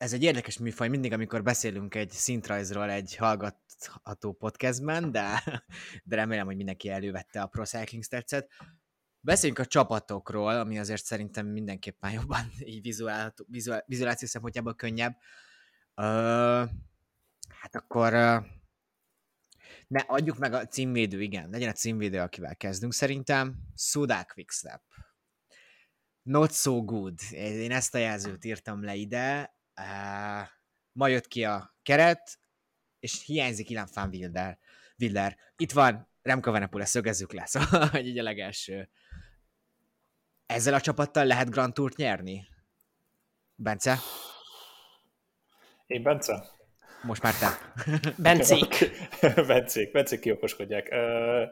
ez egy érdekes műfaj, mindig, amikor beszélünk egy szintrajzról egy hallgatható podcastben, de, de remélem, hogy mindenki elővette a Pro Cycling Stats-et. Beszéljünk a csapatokról, ami azért szerintem mindenképpen jobban így vizuál, vizuáció szempontjából könnyebb. Ö, hát akkor ne, adjuk meg a címvédő, igen, legyen a címvédő, akivel kezdünk szerintem. Suda Quickstep. Not so good. Én ezt a jelzőt írtam le ide. Uh, ma jött ki a keret, és hiányzik Ilan van Wilder. Wilder. Itt van Remco Venepule, szögezzük le, szóval, hogy így a legelső. Ezzel a csapattal lehet Grand Tourt nyerni? Bence? Én Bence? Most már te. Bencék. Bencék, Bencék kiokoskodják. Uh,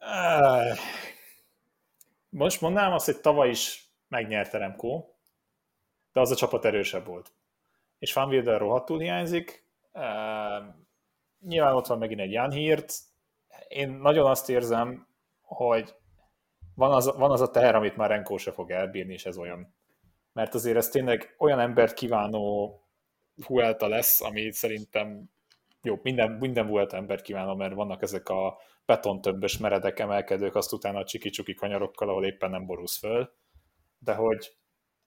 uh, most mondanám azt, hogy tavaly is megnyerte Remco, de az a csapat erősebb volt. És Van Wilder rohadtul hiányzik. Uh, nyilván ott van megint egy Jan Hirt. Én nagyon azt érzem, hogy van az, van az a teher, amit már Renko se fog elbírni, és ez olyan. Mert azért ez tényleg olyan embert kívánó Huelta lesz, ami szerintem jó, minden, minden Vuelta embert kívánom, mert vannak ezek a betontöbbös meredek emelkedők, azt utána a csiki-csuki kanyarokkal, ahol éppen nem borulsz föl, de hogy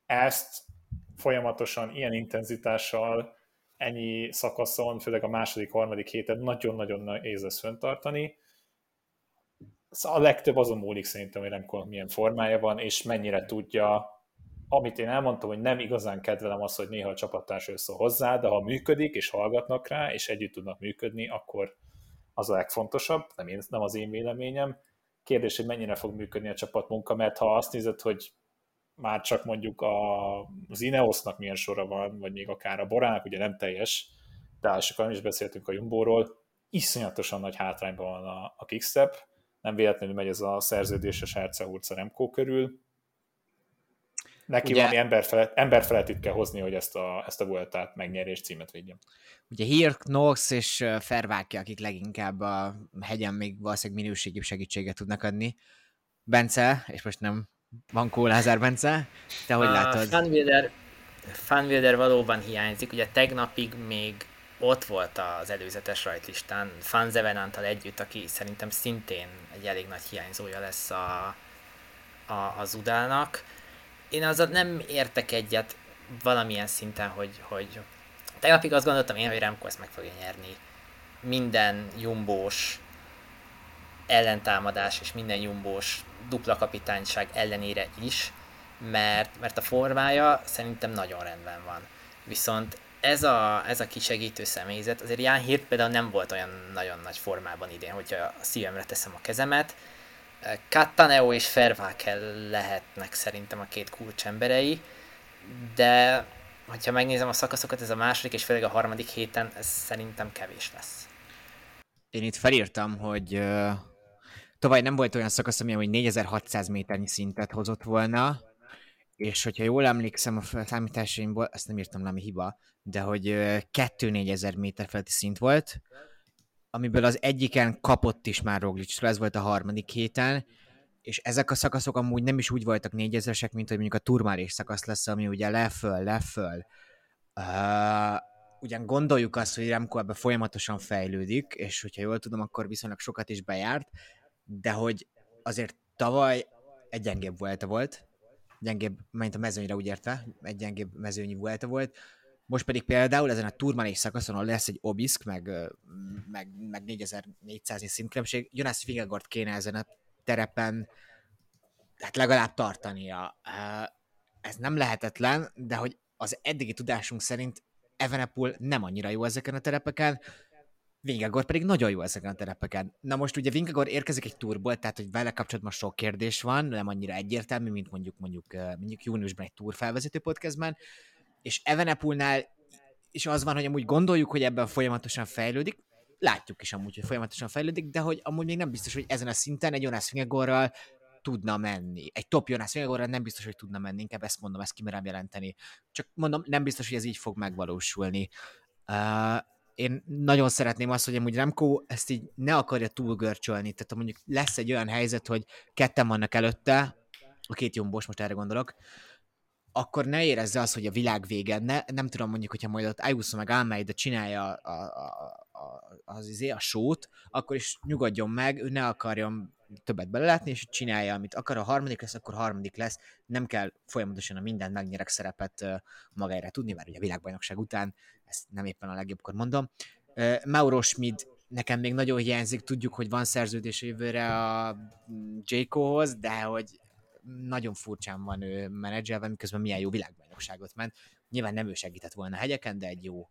ezt folyamatosan ilyen intenzitással, ennyi szakaszon, főleg a második, harmadik héten nagyon-nagyon nehéz lesz föntartani, Szóval a legtöbb azon múlik szerintem, hogy Remco milyen formája van, és mennyire tudja, amit én elmondtam, hogy nem igazán kedvelem azt, hogy néha a csapattárs össze hozzá, de ha működik, és hallgatnak rá, és együtt tudnak működni, akkor az a legfontosabb, nem, én, nem az én véleményem. Kérdés, hogy mennyire fog működni a csapatmunka, mert ha azt nézed, hogy már csak mondjuk a, az Ineosnak milyen sora van, vagy még akár a Borának, ugye nem teljes, de sokan is beszéltünk a Jumbóról, iszonyatosan nagy hátrányban van a, a Kickstep, nem véletlenül megy ez a szerződéses Hercehurca Remco körül. Neki ugye, valami ember felett, ember felett itt kell hozni, hogy ezt a, ezt a Vueltát megnyerje és címet védjem. Ugye Hirk, Nox és Ferváki, akik leginkább a hegyen még valószínűleg minőségi segítséget tudnak adni. Bence, és most nem Bankó Lázár Bence, te hogy a látod? Fanwilder, Fanwilder valóban hiányzik, ugye tegnapig még ott volt az előzetes rajtlistán Fan Zevenántal együtt, aki szerintem szintén egy elég nagy hiányzója lesz a, a, az Udának. Én azzal nem értek egyet valamilyen szinten, hogy, hogy tegnapig azt gondoltam én, hogy Remco ezt meg fogja nyerni. Minden jumbós ellentámadás és minden jumbós dupla kapitányság ellenére is, mert, mert a formája szerintem nagyon rendben van. Viszont ez a, ez a kisegítő személyzet, azért Ján Hirt például nem volt olyan nagyon nagy formában idén, hogyha a szívemre teszem a kezemet. Cattaneo és Fervákel lehetnek szerintem a két kulcsemberei, de hogyha megnézem a szakaszokat, ez a második és főleg a harmadik héten, ez szerintem kevés lesz. Én itt felírtam, hogy tovább nem volt olyan szakasz, ami 4600 méternyi szintet hozott volna, és hogyha jól emlékszem a számításaimból, ezt nem írtam le, ami hiba, de hogy 2-4 ezer méter feletti szint volt, amiből az egyiken kapott is már Roglic, ez volt a harmadik héten, és ezek a szakaszok amúgy nem is úgy voltak négyezresek, mint hogy mondjuk a turmárés szakasz lesz, ami ugye leföl, leföl. Uh, ugyan gondoljuk azt, hogy Remco ebbe folyamatosan fejlődik, és hogyha jól tudom, akkor viszonylag sokat is bejárt, de hogy azért tavaly egy gyengébb volt, volt, gyengébb, mint a mezőnyre úgy érte, egy gyengébb mezőnyi Vuelta volt. Most pedig például ezen a turmanés szakaszon lesz egy Obisk, meg, meg, meg 4400 szintkülönbség, Jonas Fingegort kéne ezen a terepen hát legalább tartania. Ez nem lehetetlen, de hogy az eddigi tudásunk szerint Evenepul nem annyira jó ezeken a terepeken, Vingegor pedig nagyon jó ezeken a terepeken. Na most ugye Vingegor érkezik egy túrból, tehát hogy vele kapcsolatban sok kérdés van, nem annyira egyértelmű, mint mondjuk mondjuk, mondjuk júniusban egy túrfelvezető podcastben, és Evenepulnál is az van, hogy amúgy gondoljuk, hogy ebben folyamatosan fejlődik, látjuk is amúgy, hogy folyamatosan fejlődik, de hogy amúgy még nem biztos, hogy ezen a szinten egy Jonas Vingegorral tudna menni. Egy top Jonas Vingegorral nem biztos, hogy tudna menni, inkább ezt mondom, ezt kimerem jelenteni. Csak mondom, nem biztos, hogy ez így fog megvalósulni. Én nagyon szeretném azt, hogy amúgy Remco ezt így ne akarja túlgörcsölni, tehát mondjuk lesz egy olyan helyzet, hogy ketten vannak előtte, a két jombos, most erre gondolok, akkor ne érezze azt, hogy a világ vége, ne, nem tudom mondjuk, hogyha majd ott Ayuso meg Almeida csinálja a, a, a, az izé, a sót, akkor is nyugodjon meg, ő ne akarjon többet belelátni, és csinálja, amit akar, a harmadik lesz, akkor harmadik lesz, nem kell folyamatosan a minden megnyerek szerepet magára tudni, mert ugye a világbajnokság után, ezt nem éppen a legjobbkor mondom. Mauro Schmid nekem még nagyon hiányzik, tudjuk, hogy van szerződés jövőre a Jaycohoz, de hogy nagyon furcsán van ő menedzselve, miközben milyen jó világbajnokságot ment. Nyilván nem ő segített volna a hegyeken, de egy jó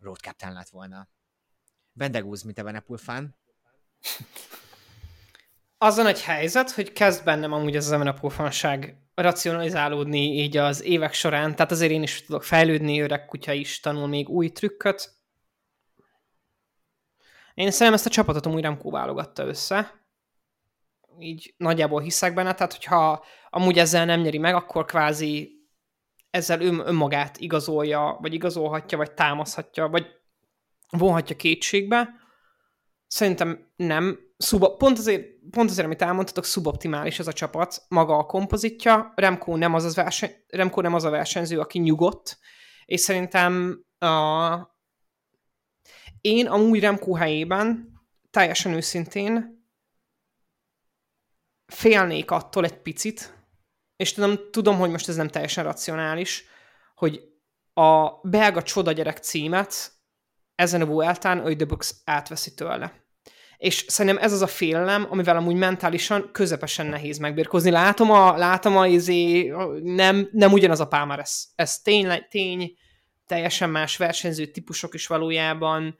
road captain lett volna. Bendegúz, mint a Benepul fan. Azon egy helyzet, hogy kezd bennem amúgy az Evenepul fanság racionalizálódni így az évek során, tehát azért én is tudok fejlődni, öreg kutya is tanul még új trükköt. Én szerintem ezt a csapatot amúgy Remco válogatta össze, így nagyjából hiszek benne, tehát hogyha amúgy ezzel nem nyeri meg, akkor kvázi ezzel ön, önmagát igazolja, vagy igazolhatja, vagy támaszhatja, vagy vonhatja kétségbe. Szerintem nem. Szuba, pont, azért, pont azért, amit elmondtatok, szuboptimális ez a csapat, maga a kompozitja. Remco nem az, az verseny, Remco nem az a versenyző, aki nyugodt, és szerintem a, én amúgy Remco helyében teljesen őszintén félnék attól egy picit, és tudom, tudom, hogy most ez nem teljesen racionális, hogy a belga csoda gyerek címet ezen a Vueltán Öjdebux átveszi tőle. És szerintem ez az a félelem, amivel amúgy mentálisan közepesen nehéz megbirkózni. Látom a, látom a izé, nem, nem ugyanaz a Palmares. Ez tény, tény, teljesen más versenyző típusok is valójában.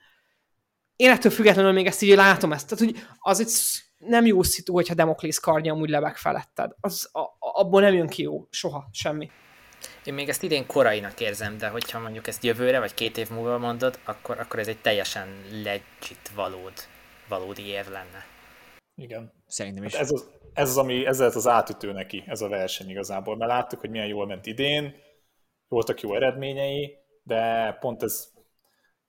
Én ettől függetlenül még ezt így látom ezt. Tehát, hogy az egy nem jó szitu, hogyha Demoklész kardja amúgy lebeg feletted. Az, a, abból nem jön ki jó, soha, semmi. Én még ezt idén korainak érzem, de hogyha mondjuk ezt jövőre, vagy két év múlva mondod, akkor, akkor ez egy teljesen legit valód, valódi év lenne. Igen. Szerintem is. Hát ez, az, ez az, ami, ez az átütő neki, ez a verseny igazából, mert láttuk, hogy milyen jól ment idén, voltak jó eredményei, de pont ez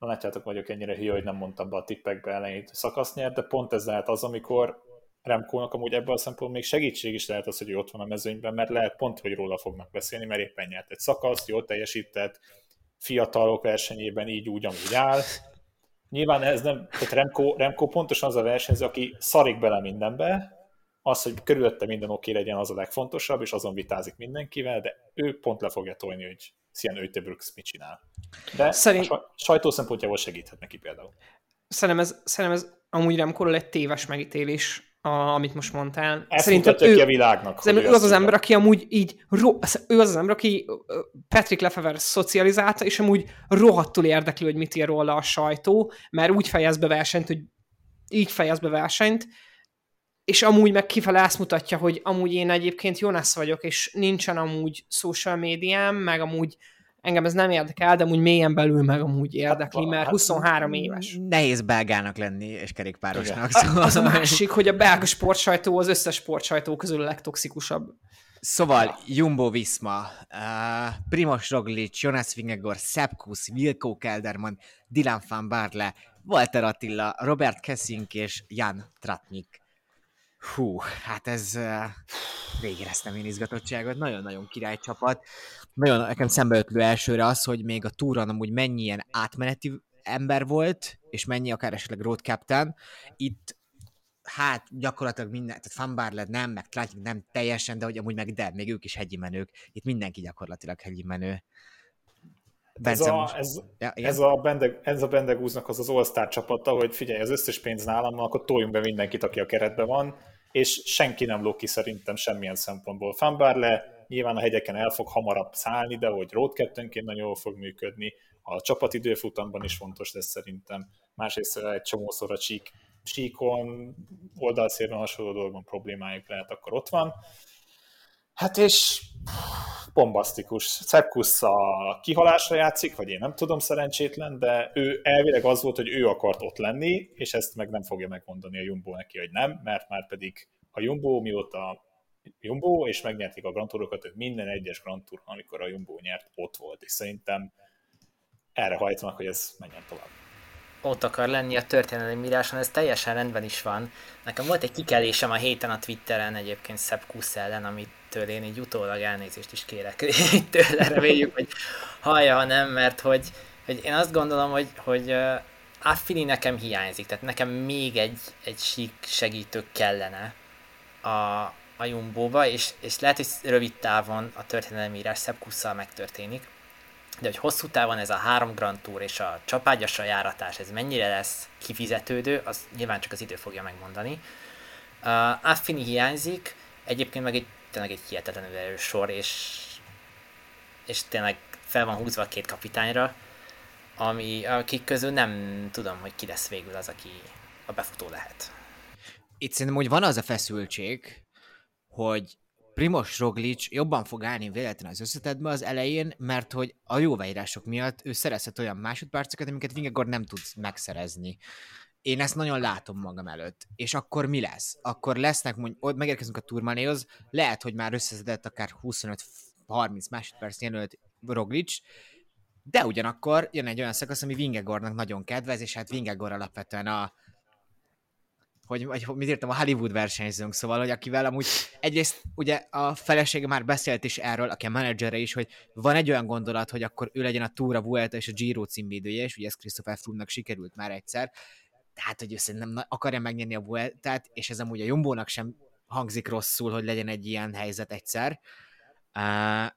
Na látjátok, vagyok ennyire hülye, hogy nem mondtam be a tippekbe elejét, hogy szakasz nyert, de pont ez lehet az, amikor Remkónak amúgy ebből a szempontból még segítség is lehet az, hogy ott van a mezőnyben, mert lehet pont, hogy róla fognak beszélni, mert éppen nyert egy szakaszt, jól teljesített, fiatalok versenyében így úgy, amúgy áll. Nyilván ez nem, tehát Remco, Remco pontosan az a versenyző, aki szarik bele mindenbe, az, hogy körülötte minden oké legyen, az a legfontosabb, és azon vitázik mindenkivel, de ő pont le fogja tolni, hogy Sian Ötebrooks mit csinál. De Szerint... a sajtó szempontjából segíthet neki például. Szerintem ez, szerintem ez amúgy nem korol egy téves megítélés, a, amit most mondtál. Ezt Szerintem ő, a világnak. Ő az az ember, aki amúgy így, ro, ő az az ember, aki Patrick Lefever szocializálta, és amúgy rohadtul érdekli, hogy mit ír róla a sajtó, mert úgy fejez be versenyt, hogy így fejez be versenyt, és amúgy meg kifele azt mutatja, hogy amúgy én egyébként Jonas vagyok, és nincsen amúgy social médiám, meg amúgy engem ez nem érdekel, de amúgy mélyen belül meg amúgy érdekli, mert 23 éves. Nehéz belgának lenni, és kerékpárosnak. Szóval az a másik, hogy a belga sportsajtó az összes sportsajtó közül a legtoxikusabb. Szóval Jumbo Visma, uh, Primoz Roglic, Jonas Vingegaard, Sepp Kuss, Wilco Kelderman, Dylan van Barle, Walter Attila, Robert Kessink és Jan Tratnik. Hú, hát ez uh, végéreztem én izgatottságot, nagyon-nagyon király csapat. Nagyon nekem szembeötlő elsőre az, hogy még a túron amúgy mennyi ilyen átmeneti ember volt, és mennyi akár esetleg road captain. Itt hát gyakorlatilag minden, tehát Van Barlet nem, meg Tlatnik nem teljesen, de hogy amúgy meg de, még ők is hegyi menők. Itt mindenki gyakorlatilag hegyi menő. Ez a, ez, ja, ez, a Bendeg, ez a Bendegúznak az az All-Star csapata, hogy figyelj, az összes pénz nálam akkor toljunk be mindenkit, aki a keretben van, és senki nem lók ki szerintem semmilyen szempontból. le, nyilván a hegyeken el fog hamarabb szállni, de hogy road nagyon jól fog működni, a csapatidőfutamban is fontos lesz szerintem. másrészt egy csomószor a csík, síkon, oldalszélben hasonló dolgokban problémájuk lehet, akkor ott van. Hát és bombasztikus. Szepkusz a kihalásra játszik, vagy én nem tudom, szerencsétlen, de ő elvileg az volt, hogy ő akart ott lenni, és ezt meg nem fogja megmondani a Jumbo neki, hogy nem, mert már pedig a Jumbo mióta Jumbo, és megnyerték a Grand Tourokat, tehát minden egyes Grand Tour, amikor a Jumbo nyert, ott volt, és szerintem erre hajtanak, hogy ez menjen tovább. Ott akar lenni a történelmi íráson, ez teljesen rendben is van. Nekem volt egy kikelésem a héten a Twitteren egyébként Szebb Kusz ellen, amitől én így utólag elnézést is kérek tőle, reméljük, hogy hallja, ha nem, mert hogy, hogy én azt gondolom, hogy, hogy Affini nekem hiányzik, tehát nekem még egy, egy sík segítő kellene a, a Jumbo-ba, és, és lehet, hogy rövid távon a történelmi írás szebb megtörténik, de hogy hosszú távon ez a három Grand Tour és a csapágyasra járatás, ez mennyire lesz kifizetődő, az nyilván csak az idő fogja megmondani. Uh, Affini hiányzik, egyébként meg egy, tényleg egy hihetetlenül erős sor, és, és tényleg fel van húzva a két kapitányra, ami, akik közül nem tudom, hogy ki lesz végül az, aki a befutó lehet. Itt szerintem, hogy van az a feszültség, hogy Primos Roglic jobban fog állni véletlen az összetetbe az elején, mert hogy a jóváírások miatt ő szerezhet olyan másodperceket, amiket Vingegor nem tud megszerezni. Én ezt nagyon látom magam előtt. És akkor mi lesz? Akkor lesznek, mondjuk, megérkezünk a turmanéhoz, lehet, hogy már összeszedett akár 25-30 másodperc jelölt Roglic, de ugyanakkor jön egy olyan szakasz, ami Vingegornak nagyon kedvez, és hát Vingegor alapvetően a, hogy, vagy mit írtam, a Hollywood versenyzőnk, szóval, hogy akivel amúgy egyrészt ugye a felesége már beszélt is erről, aki a menedzsere is, hogy van egy olyan gondolat, hogy akkor ő legyen a Tour, a Vuelta és a Giro címvédője, és ugye ez Christopher Froome-nak sikerült már egyszer, tehát, hogy ő szerintem akarja megnyerni a Vueltát, és ez amúgy a Jumbo-nak sem hangzik rosszul, hogy legyen egy ilyen helyzet egyszer. Uh,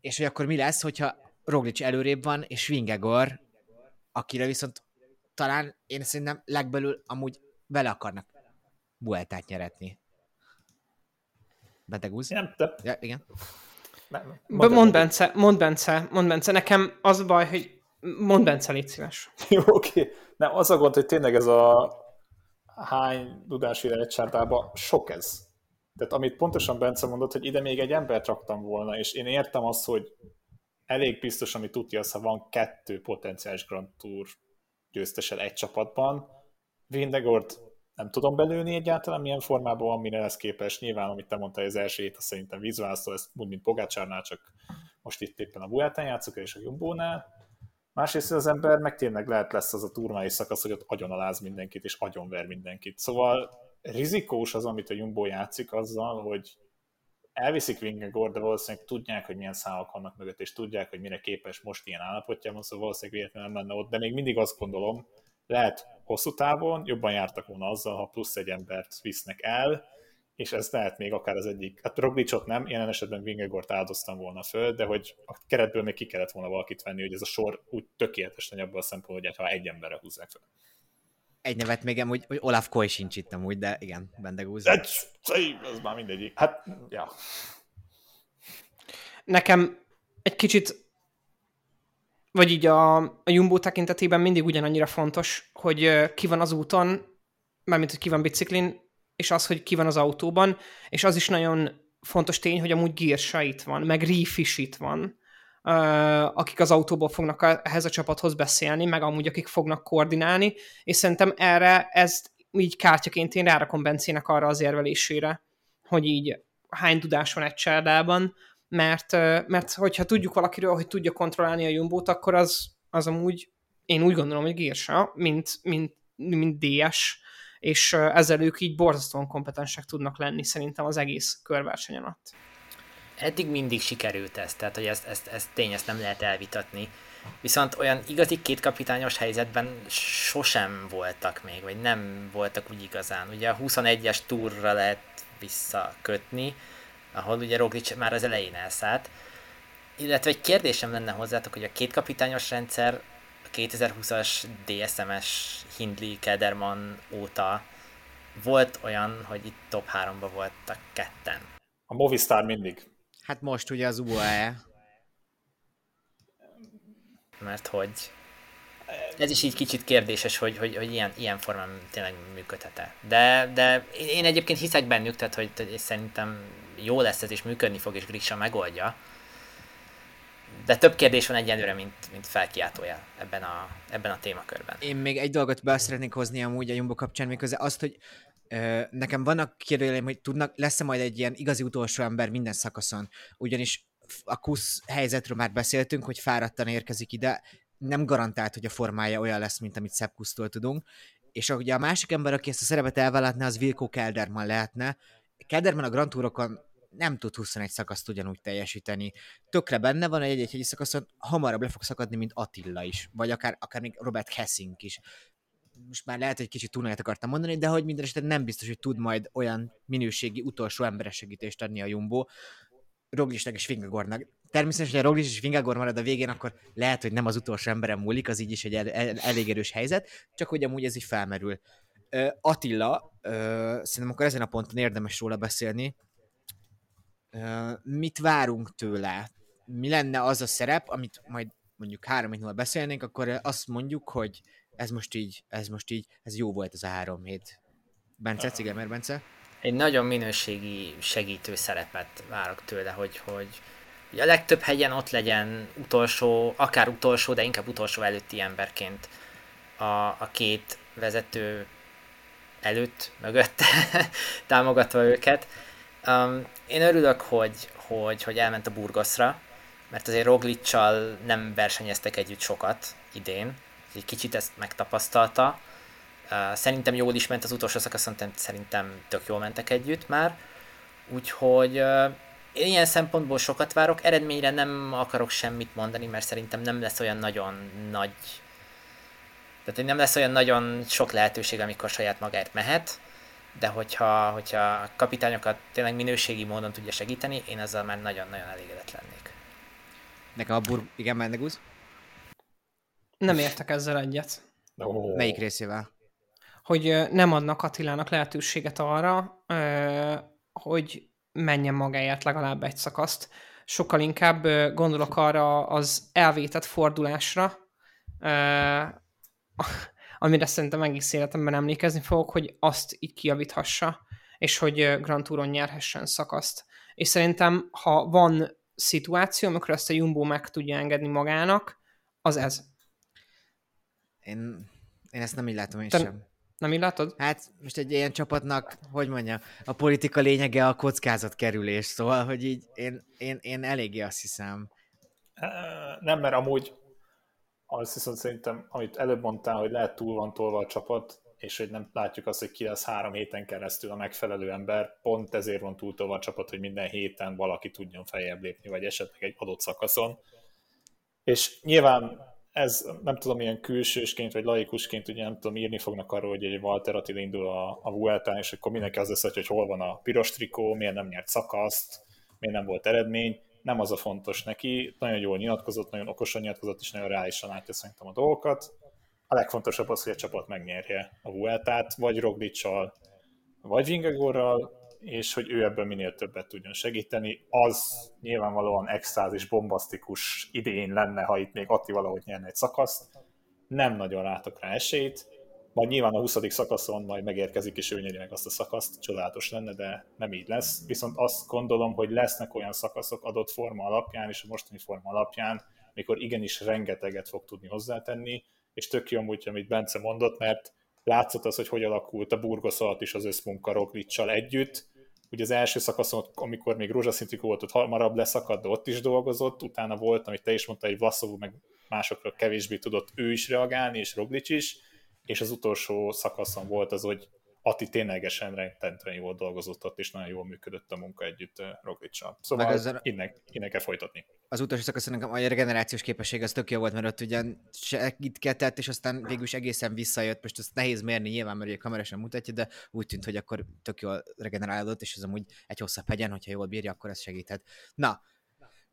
és hogy akkor mi lesz, hogyha Roglic előrébb van, és Vingegor, akire viszont talán én szerintem legbelül amúgy vele akarnak Bueltát nyeretni. Betegúz? Nem, de... Ja, igen. Nem, mond, Bence, mond Bence, mond Bence, nekem az a baj, hogy mond Bence, légy szíves. Jó, oké. Okay. Nem, az a gond, hogy tényleg ez a hány dudási rejtsárdában sok ez. Tehát amit pontosan Bence mondott, hogy ide még egy embert raktam volna, és én értem azt, hogy elég biztos, ami tudja az, ha van kettő potenciális Grand Tour győztesel egy csapatban, Vindegort nem tudom belőni egyáltalán, milyen formában van, mire lesz képes. Nyilván, amit te mondtál, az első hét, szerintem vízválasztó, ez úgy, mint Pogácsárnál, csak most itt éppen a Vueltán játszok, és a Jumbónál. Másrészt az ember meg tényleg lehet lesz az a turmai szakasz, hogy ott agyоnaláz mindenkit, és agyonver mindenkit. Szóval rizikós az, amit a Jumbo játszik azzal, hogy elviszik Vingegor, de valószínűleg tudják, hogy milyen számok vannak mögött, és tudják, hogy mire képes most ilyen állapotjában, szóval valószínűleg véletlenül nem lenne ott, de még mindig azt gondolom, lehet hosszú távon jobban jártak volna azzal, ha plusz egy embert visznek el, és ez lehet még akár az egyik, hát Roglicot nem, jelen esetben Vingegort áldoztam volna föl, de hogy a keretből még ki kellett volna valakit venni, hogy ez a sor úgy tökéletes legyen abban a szempontból, hogy ha egy emberre húzzák fel. Egy nevet még amúgy, hogy Olaf Koy sincs itt amúgy, de igen, Bendegúz. Egy, az már mindegyik. Hát, ja. Nekem egy kicsit vagy így a, a Jumbo tekintetében mindig ugyanannyira fontos, hogy ki van az úton, mármint, hogy ki van biciklin, és az, hogy ki van az autóban, és az is nagyon fontos tény, hogy amúgy Gírsa itt van, meg Reef is itt van, akik az autóból fognak ehhez a csapathoz beszélni, meg amúgy akik fognak koordinálni, és szerintem erre ez így kártyaként én rárakom Bencének arra az érvelésére, hogy így hány tudás van egy csárdában, mert, mert hogyha tudjuk valakiről, hogy tudja kontrollálni a Jumbo-t, akkor az, az amúgy, én úgy gondolom, hogy Gírsa, mint, mint, mint DS, és ezzel ők így borzasztóan kompetensek tudnak lenni szerintem az egész körverseny alatt. Eddig mindig sikerült ez, tehát hogy ezt, ezt, ezt tény, ezt nem lehet elvitatni. Viszont olyan igazi kétkapitányos helyzetben sosem voltak még, vagy nem voltak úgy igazán. Ugye a 21-es túrra lehet visszakötni, ahol ugye Roglic már az elején elszállt. Illetve egy kérdésem lenne hozzátok, hogy a két kapitányos rendszer a 2020-as DSMS Hindley Kederman óta volt olyan, hogy itt top 3-ba voltak ketten. A Movistar mindig. Hát most ugye az UAE. Mert hogy? Ez is így kicsit kérdéses, hogy, hogy, hogy ilyen, ilyen formán tényleg működhet-e. De, de én egyébként hiszek bennük, tehát hogy, hogy szerintem jó lesz ez, és működni fog, és Grisha megoldja. De több kérdés van egyenlőre, mint, mint felkiáltójel ebben a, ebben a témakörben. Én még egy dolgot be szeretnék hozni amúgy a Jumbo kapcsán, méghozzá azt, hogy ö, nekem vannak kérdőjeleim, hogy tudnak, lesz-e majd egy ilyen igazi utolsó ember minden szakaszon, ugyanis a kusz helyzetről már beszéltünk, hogy fáradtan érkezik ide, nem garantált, hogy a formája olyan lesz, mint amit Sepp Kusztól tudunk, és ugye a másik ember, aki ezt a szerepet elvállalhatná, az Vilko Kelderman lehetne. Kelderman a Grand Tourokon nem tud 21 szakaszt ugyanúgy teljesíteni. Tökre benne van, hogy egy-egy szakaszon hamarabb le fog szakadni, mint Attila is, vagy akár, akár még Robert Hessing is. Most már lehet, hogy kicsit túlnaját akartam mondani, de hogy minden esetben nem biztos, hogy tud majd olyan minőségi utolsó emberes segítést adni a Jumbo, Roglisnek és Vingagornak. Természetesen, ha Roglis és Vingagor marad a végén, akkor lehet, hogy nem az utolsó emberem múlik, az így is egy el, el, elég erős helyzet, csak hogy amúgy ez így felmerül. Attila, szerintem akkor ezen a ponton érdemes róla beszélni. Mit várunk tőle? Mi lenne az a szerep, amit majd mondjuk három hét múlva beszélnénk, akkor azt mondjuk, hogy ez most így, ez most így, ez jó volt ez a három hét. Bence, Cigemer Bence? egy nagyon minőségi segítő szerepet várok tőle, hogy, hogy, hogy a legtöbb helyen ott legyen utolsó, akár utolsó, de inkább utolsó előtti emberként a, a két vezető előtt, mögött támogatva őket. Um, én örülök, hogy, hogy, hogy elment a Burgoszra, mert azért Roglicsal nem versenyeztek együtt sokat idén, egy kicsit ezt megtapasztalta, Szerintem jól is ment az utolsó szakaszon, szerintem tök jól mentek együtt már. Úgyhogy én ilyen szempontból sokat várok, eredményre nem akarok semmit mondani, mert szerintem nem lesz olyan nagyon nagy tehát nem lesz olyan nagyon sok lehetőség, amikor saját magáért mehet, de hogyha, hogyha a kapitányokat tényleg minőségi módon tudja segíteni, én ezzel már nagyon-nagyon elégedett lennék. Nekem a bur... Igen, Mendegúz? Nem értek ezzel egyet. Oh. Melyik részével? hogy nem adnak Attilának lehetőséget arra, hogy menjen magáért legalább egy szakaszt. Sokkal inkább gondolok arra az elvétett fordulásra, amire szerintem egész életemben emlékezni fogok, hogy azt így kiavíthassa, és hogy Grand Touron nyerhessen szakaszt. És szerintem, ha van szituáció, amikor ezt a Jumbo meg tudja engedni magának, az ez. Én, én ezt nem így látom én Te, sem. Nem így látod? Hát most egy ilyen csapatnak, hogy mondja, a politika lényege a kockázatkerülés, szóval, hogy így én, én, én eléggé azt hiszem. Nem, mert amúgy azt hiszem szerintem, amit előbb mondtál, hogy lehet túl van tolva a csapat, és hogy nem látjuk azt, hogy ki lesz három héten keresztül a megfelelő ember, pont ezért van túl tolva a csapat, hogy minden héten valaki tudjon feljebb lépni, vagy esetleg egy adott szakaszon. És nyilván ez nem tudom, ilyen külsősként vagy laikusként ugye nem tudom, írni fognak arról, hogy egy Walter Attila indul a, a Vueltán, és akkor mindenki az lesz, hogy hol van a piros trikó, miért nem nyert szakaszt, miért nem volt eredmény. Nem az a fontos neki, nagyon jól nyilatkozott, nagyon okosan nyilatkozott, és nagyon reálisan látja szerintem a dolgokat. A legfontosabb az, hogy a csapat megnyerje a Vueltát, vagy Roglicsal, vagy Vingegorral, és hogy ő ebből minél többet tudjon segíteni. Az nyilvánvalóan extázis, bombasztikus idén lenne, ha itt még Atti valahogy nyerne egy szakaszt. Nem nagyon látok rá esélyt, majd nyilván a 20. szakaszon majd megérkezik, és ő nyeri meg azt a szakaszt, csodálatos lenne, de nem így lesz. Viszont azt gondolom, hogy lesznek olyan szakaszok adott forma alapján, és a mostani forma alapján, mikor igenis rengeteget fog tudni hozzátenni, és tök jó amúgy, amit Bence mondott, mert látszott az, hogy hogy alakult a Burgos alatt is az összmunka Roglicsal együtt, ugye az első szakaszon, amikor még rózsaszintű volt, ott hamarabb leszakadt, de ott is dolgozott, utána volt, amit te is mondtál, hogy Vlaszovú meg másokra kevésbé tudott ő is reagálni, és Roglic is, és az utolsó szakaszon volt az, hogy Ati ténylegesen rendben jól dolgozott ott, és nagyon jól működött a munka együtt Roglicsal. Szóval ezzel... innen, innen kell folytatni. Az utolsó szakaszon nekem a regenerációs képesség az tök jó volt, mert ott ugyan segítkedett, és aztán végül is egészen visszajött. Most ezt nehéz mérni nyilván, mert ugye kamera sem mutatja, de úgy tűnt, hogy akkor tök jól regenerálódott, és az amúgy egy hosszabb hegyen, hogyha jól bírja, akkor ez segíthet. Na,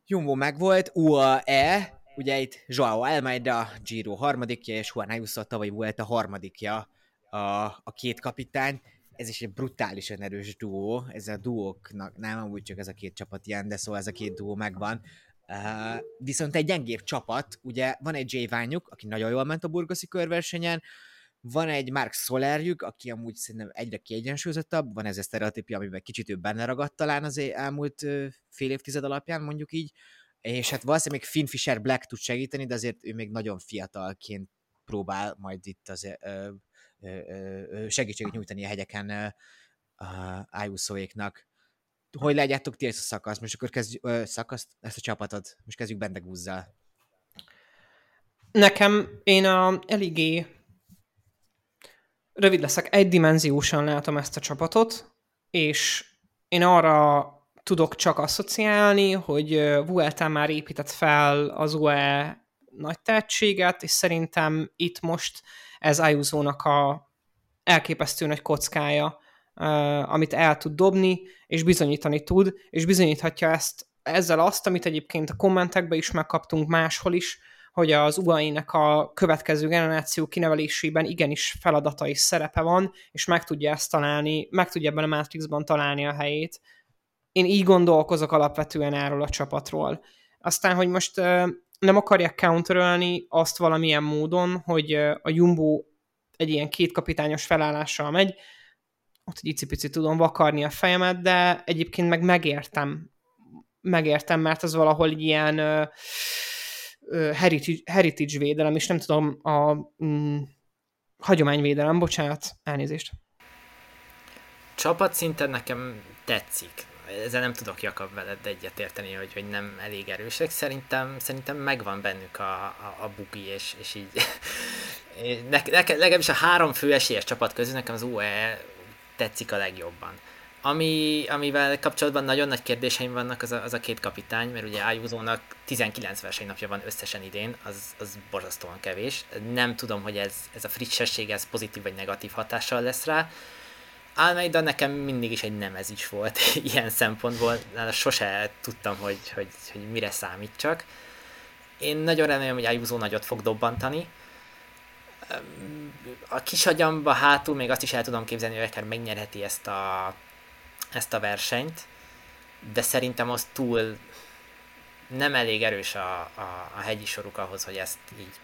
Jumbo megvolt, UAE, ugye itt Joao Almeida, Giro harmadikja, és Juan Ayuso tavaly volt a harmadikja a, a két kapitány, ez is egy brutálisan erős duó, ez a duóknak, nem amúgy csak ez a két csapat ilyen, de szóval ez a két duó megvan. Uh, viszont egy gyengébb csapat, ugye van egy Jay Ványuk, aki nagyon jól ment a burgoszi körversenyen, van egy Mark Solerjük, aki amúgy szerintem egyre kiegyensúlyozottabb, van ez a sztereotípia, amiben kicsit ő benne ragadt talán az elmúlt fél évtized alapján, mondjuk így, és hát valószínűleg még Finn Fisher Black tud segíteni, de azért ő még nagyon fiatalként próbál majd itt az ö, ö, ö, segítséget nyújtani a hegyeken Ayusoéknak. Hogy látjátok ti ezt a szakaszt? Most akkor kezdjük, ö, szakaszt, ezt a csapatot, most kezdjük Bendegúzzal. Nekem én a eléggé rövid leszek, egydimenziósan látom ezt a csapatot, és én arra tudok csak asszociálni, hogy Vuelta már épített fel az UE nagy tehetséget, és szerintem itt most ez Ayuso-nak a elképesztő nagy kockája, amit el tud dobni, és bizonyítani tud, és bizonyíthatja ezt ezzel azt, amit egyébként a kommentekben is megkaptunk máshol is, hogy az UAE-nek a következő generáció kinevelésében igenis feladata és szerepe van, és meg tudja ezt találni, meg tudja ebben a Matrixban találni a helyét. Én így gondolkozok alapvetően erről a csapatról. Aztán, hogy most nem akarják counterölni azt valamilyen módon, hogy a Jumbo egy ilyen két kapitányos felállással megy, ott egy icipici tudom vakarni a fejemet, de egyébként meg megértem. Megértem, mert az valahol ilyen heritage, heritage védelem, és nem tudom, a mm, hagyományvédelem, bocsánat, elnézést. Csapat szinten nekem tetszik. Ezzel nem tudok Jakab veled egyetérteni, hogy, hogy nem elég erősek. Szerintem, szerintem megvan bennük a, a, a bugi, és, és így ne, ne, legalábbis a három fő esélyes csapat közül nekem az UE tetszik a legjobban. Ami, amivel kapcsolatban nagyon nagy kérdéseim vannak, az a, az a két kapitány, mert ugye Ájúzónak 19 versenynapja van összesen idén, az, az borzasztóan kevés. Nem tudom, hogy ez, ez a frissesség, ez pozitív vagy negatív hatással lesz rá. Almeida nekem mindig is egy nem ez is volt ilyen szempontból, Nála sose tudtam, hogy, hogy, hogy mire számít csak. Én nagyon remélem, hogy Ayuso nagyot fog dobbantani. A kis agyamba hátul még azt is el tudom képzelni, hogy akár megnyerheti ezt a ezt a versenyt, de szerintem az túl nem elég erős a, a, a hegyi soruk ahhoz, hogy ezt így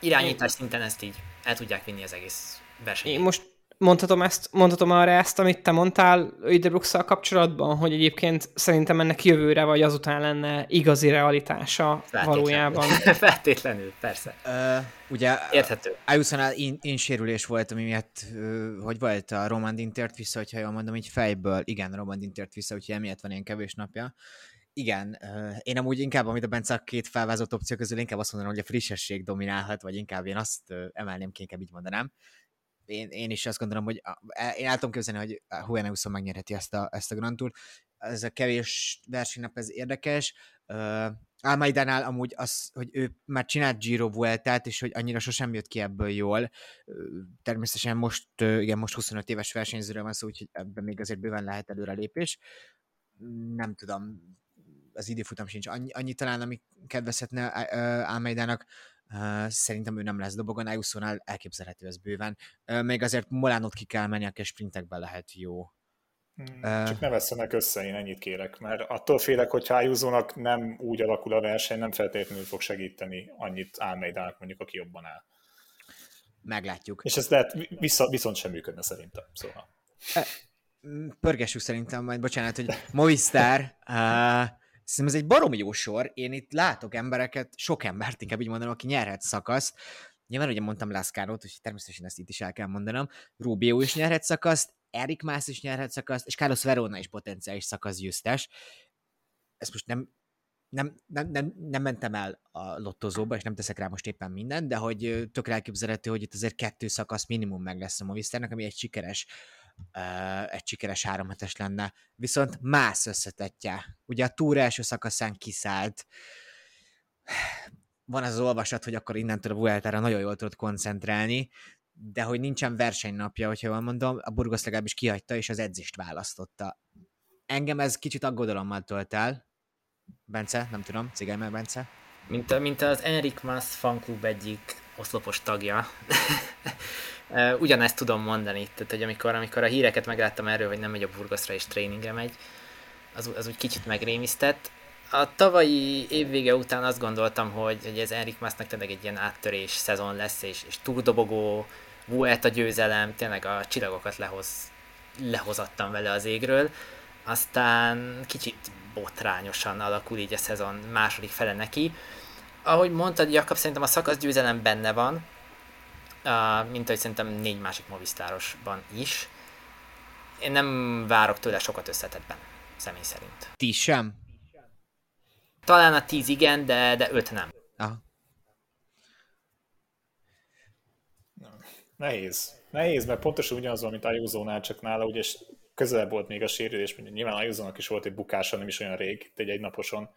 irányítás szinten ezt így el tudják vinni az egész versenyt. Én most mondhatom, ezt, mondhatom arra ezt, amit te mondtál brooks kapcsolatban, hogy egyébként szerintem ennek jövőre vagy azután lenne igazi realitása Feltétlenül. valójában. Feltétlenül, persze. Uh, ugye Érthető. Ayusonál én, én sérülés volt, ami miatt, uh, hogy volt a Roman Dintert vissza, hogyha jól mondom, így fejből, igen, Roman Dintert vissza, úgyhogy emiatt van ilyen kevés napja. Igen, uh, én amúgy inkább, amit a Bence két felvázott opció közül, inkább azt mondanám, hogy a frissesség dominálhat, vagy inkább én azt uh, emelném ki, inkább így mondanám én, én is azt gondolom, hogy e, én el tudom képzelni, hogy Juan Euson megnyerheti ezt a, ezt a Grand Tour. Ez a kevés versenynap, ez érdekes. Uh, Almaidánál amúgy az, hogy ő már csinált Giro Vueltát, és hogy annyira sosem jött ki ebből jól. Természetesen most, igen, most 25 éves versenyzőről van szó, úgyhogy ebben még azért bőven lehet előrelépés. Nem tudom, az időfutam sincs annyi, annyi talán, ami kedvezhetne Almaidának. Uh, szerintem ő nem lesz dobogon, Ayuso-nál elképzelhető ez bőven. Uh, még azért Molánot ki kell menni, aki sprintekben lehet jó. Hmm, csak ne vesszenek össze, én ennyit kérek, mert attól félek, hogy ayuso nem úgy alakul a verseny, nem feltétlenül fog segíteni annyit Almeidának mondjuk, aki jobban áll. Meglátjuk. És ez lehet, vissza, viszont sem működne szerintem. Szóval. Pörgessük szerintem majd, bocsánat, hogy Movistar uh, Szerintem ez egy baromi jó sor. Én itt látok embereket, sok embert inkább így mondanom, aki nyerhet szakaszt. Nyilván ugye mondtam Lászkárót, úgyhogy természetesen ezt itt is el kell mondanom. Rubio is nyerhet szakaszt, Erik Mász is nyerhet szakaszt, és Carlos Verona is potenciális szakasz győztes. Ezt most nem, nem, nem, nem, nem mentem el a lottozóba, és nem teszek rá most éppen mindent, de hogy tök elképzelhető, hogy itt azért kettő szakasz minimum meg lesz a Movistarnak, ami egy sikeres egy sikeres háromhetes lenne. Viszont más összetetje. Ugye a túra első szakaszán kiszállt. Van az, az olvasat, hogy akkor innentől a Vueltára nagyon jól tudott koncentrálni, de hogy nincsen versenynapja, hogyha jól mondom, a Burgos legalábbis kihagyta, és az edzést választotta. Engem ez kicsit aggodalommal tölt el. Bence, nem tudom, cigány meg Bence. Mint, mint az Enrik Mas fanklub egyik oszlopos tagja. ugyanezt tudom mondani, tehát hogy amikor, amikor a híreket megláttam erről, hogy nem megy a Burgoszra és tréningre megy, az, az úgy kicsit megrémisztett. a tavalyi évvége után azt gondoltam, hogy, hogy ez Enrik Másznak tényleg egy ilyen áttörés szezon lesz, és, és túldobogó, a győzelem, tényleg a csillagokat lehoz, lehozattam vele az égről. Aztán kicsit botrányosan alakul így a szezon második fele neki. Ahogy mondtad, Jakab, szerintem a szakasz győzelem benne van, uh, mint ahogy szerintem négy másik movisztárosban is. Én nem várok tőle sokat összetetben, személy szerint. Ti sem? Talán a tíz igen, de, de öt nem. Aha. Nehéz. Nehéz, mert pontosan ugyanaz van, mint Ayuso-nál, csak nála ugye közelebb volt még a sérülés, mint nyilván ayuso is volt egy bukása, nem is olyan rég, egy egynaposon,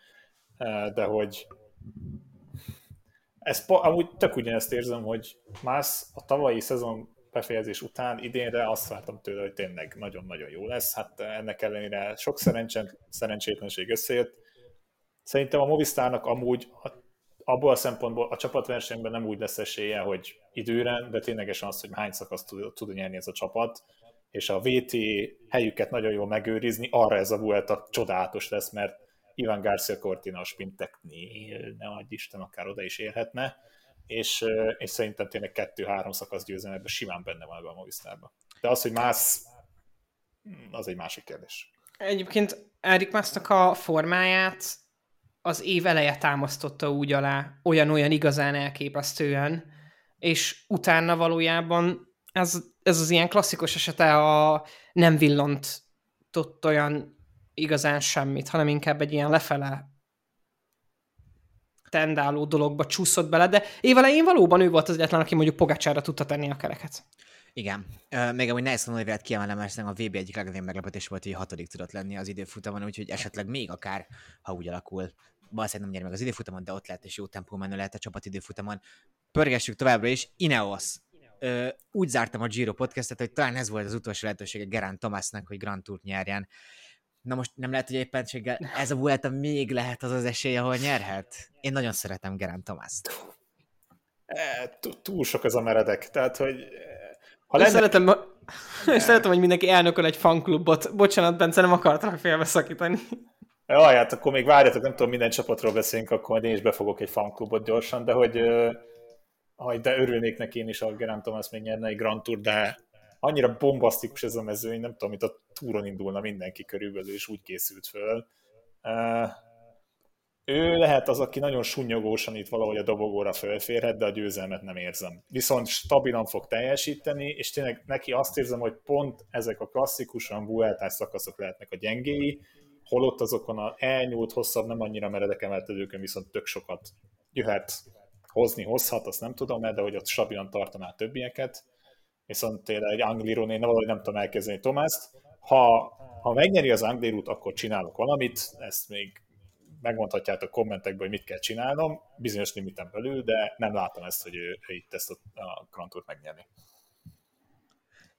de hogy ez amúgy tök ugyanezt érzem, hogy más a tavalyi szezon befejezés után idénre azt vártam tőle, hogy tényleg nagyon-nagyon jó lesz. Hát ennek ellenére sok szerencsén, szerencsétlenség összejött. Szerintem a Movistarnak amúgy abból a szempontból a csapatversenyben nem úgy lesz esélye, hogy időre, de ténylegesen az, hogy hány szakaszt tud, tud nyerni ez a csapat, és a VT helyüket nagyon jól megőrizni, arra ez a Vuelta csodálatos lesz, mert Ivan Garcia Cortina spinteknél, ne adj Isten, akár oda is érhetne, és, és szerintem tényleg kettő-három szakasz győzelem simán benne van ebben a Movistarban. De az, hogy más, az egy másik kérdés. Egyébként Erik Másznak a formáját az év eleje támasztotta úgy alá, olyan-olyan igazán elképesztően, és utána valójában ez, ez az ilyen klasszikus esete a nem villant olyan igazán semmit, hanem inkább egy ilyen lefele tendáló dologba csúszott bele, de évelején valóban ő volt az egyetlen, aki mondjuk Pogácsára tudta tenni a kereket. Igen. Uh, még amúgy Nelson Olivert kiemelem, mert a VB egyik legnagyobb meglepetés volt, hogy hatodik tudott lenni az időfutamon, úgyhogy esetleg még akár, ha úgy alakul, valószínűleg nem nyer meg az időfutamon, de ott lehet, és jó tempó menő lehet a csapat időfutamon. Pörgessük továbbra is. Ineos. Ö, úgy zártam a Giro podcastet, hogy talán ez volt az utolsó lehetősége Gerán Tomásnak, hogy Grand Tourt nyerjen. Na most nem lehet, hogy éppenséggel ez a Vuelta még lehet az az esély, ahol nyerhet? Én nagyon szeretem Gerán Tomászt. Túl sok az a meredek, tehát, hogy ha lenne... szeretem, és szeretem, hogy mindenki elnököl egy fanklubot. Bocsánat, Bence, nem akartam félbeszakítani. Jaj, hát akkor még várjatok, nem tudom, minden csapatról beszélünk, akkor majd én is befogok egy fanklubot gyorsan, de hogy, hogy de örülnék neki én is, a Gerán Thomas még nyerne egy Grand Tour, de annyira bombasztikus ez a mező, én nem tudom, mint a túron indulna mindenki körülbelül, és úgy készült föl. Ő lehet az, aki nagyon sunyogósan itt valahogy a dobogóra fölférhet, de a győzelmet nem érzem. Viszont stabilan fog teljesíteni, és tényleg neki azt érzem, hogy pont ezek a klasszikusan vueltás szakaszok lehetnek a gyengéi, holott azokon a elnyúlt, hosszabb, nem annyira meredek emelkedőkön viszont tök sokat jöhet, hozni, hozhat, azt nem tudom, de hogy ott stabilan tartaná többieket, viszont tényleg egy Anglirón én valahogy nem tudom elkezdeni Tomászt. Ha, ha megnyeri az Anglirút, akkor csinálok valamit, ezt még megmondhatjátok kommentekben, hogy mit kell csinálnom, bizonyos limiten belül, de nem látom ezt, hogy ő, ő itt ezt a, a Grand Tour megnyerni.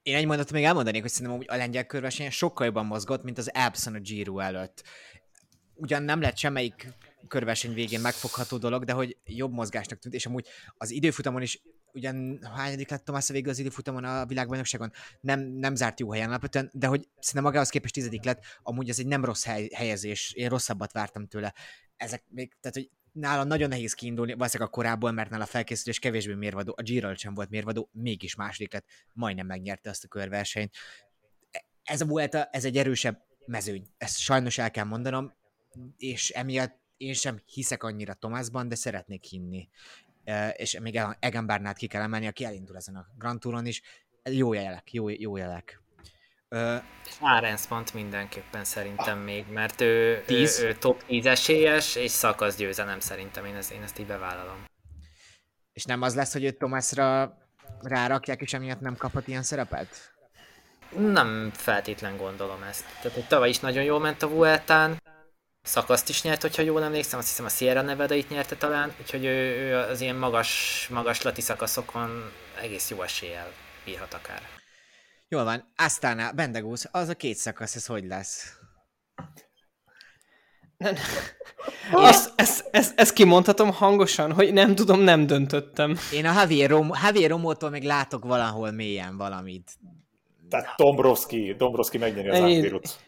Én egy mondatot még elmondanék, hogy szerintem a lengyel körversenyen sokkal jobban mozgott, mint az Epson a Giro előtt. Ugyan nem lett semmelyik körverseny végén megfogható dolog, de hogy jobb mozgásnak tűnt, és amúgy az időfutamon is ugyan hányadik lett Tomás a végül az időfutamon a világbajnokságon, nem, nem zárt jó helyen alapvetően, de hogy szerintem magához képest tizedik lett, amúgy ez egy nem rossz hely, helyezés, én rosszabbat vártam tőle. Ezek még, tehát hogy nála nagyon nehéz kiindulni, valószínűleg a korábban, mert nála felkészülés kevésbé mérvadó, a Giro sem volt mérvadó, mégis második lett, majdnem megnyerte azt a körversenyt. Ez a Vuelta, ez egy erősebb mezőny, ezt sajnos el kell mondanom, és emiatt én sem hiszek annyira Tomásban, de szeretnék hinni. És még Egan Bernát ki kell emelni, aki elindul ezen a Grand Touron is. Jó jelek, jó, jó jelek. Uh, Lárens pont mindenképpen szerintem még, mert ő, ő, ő top 10 esélyes, és szakasz győzelem szerintem, én ezt, én ezt így bevállalom. És nem az lesz, hogy őt Tomásra rárakják, és emiatt nem kaphat ilyen szerepet? Nem feltétlen gondolom ezt. Tehát hogy tavaly is nagyon jól ment a Vueltán, szakaszt is nyert, hogyha jól emlékszem, azt hiszem a Sierra nevada itt nyerte talán, úgyhogy ő, ő az ilyen magas, magas lati szakaszokon egész jó eséllyel bírhat akár. Jól van, aztán Bendegúz, az a két szakasz, ez hogy lesz? Nem. Azt, ezt, ezt, ezt kimondhatom hangosan, hogy nem tudom, nem döntöttem. Én a Javier, Rom, Javier Romótól még látok valahol mélyen valamit. Tehát Dombrovski, Dombrovski megnyeri az Antirut.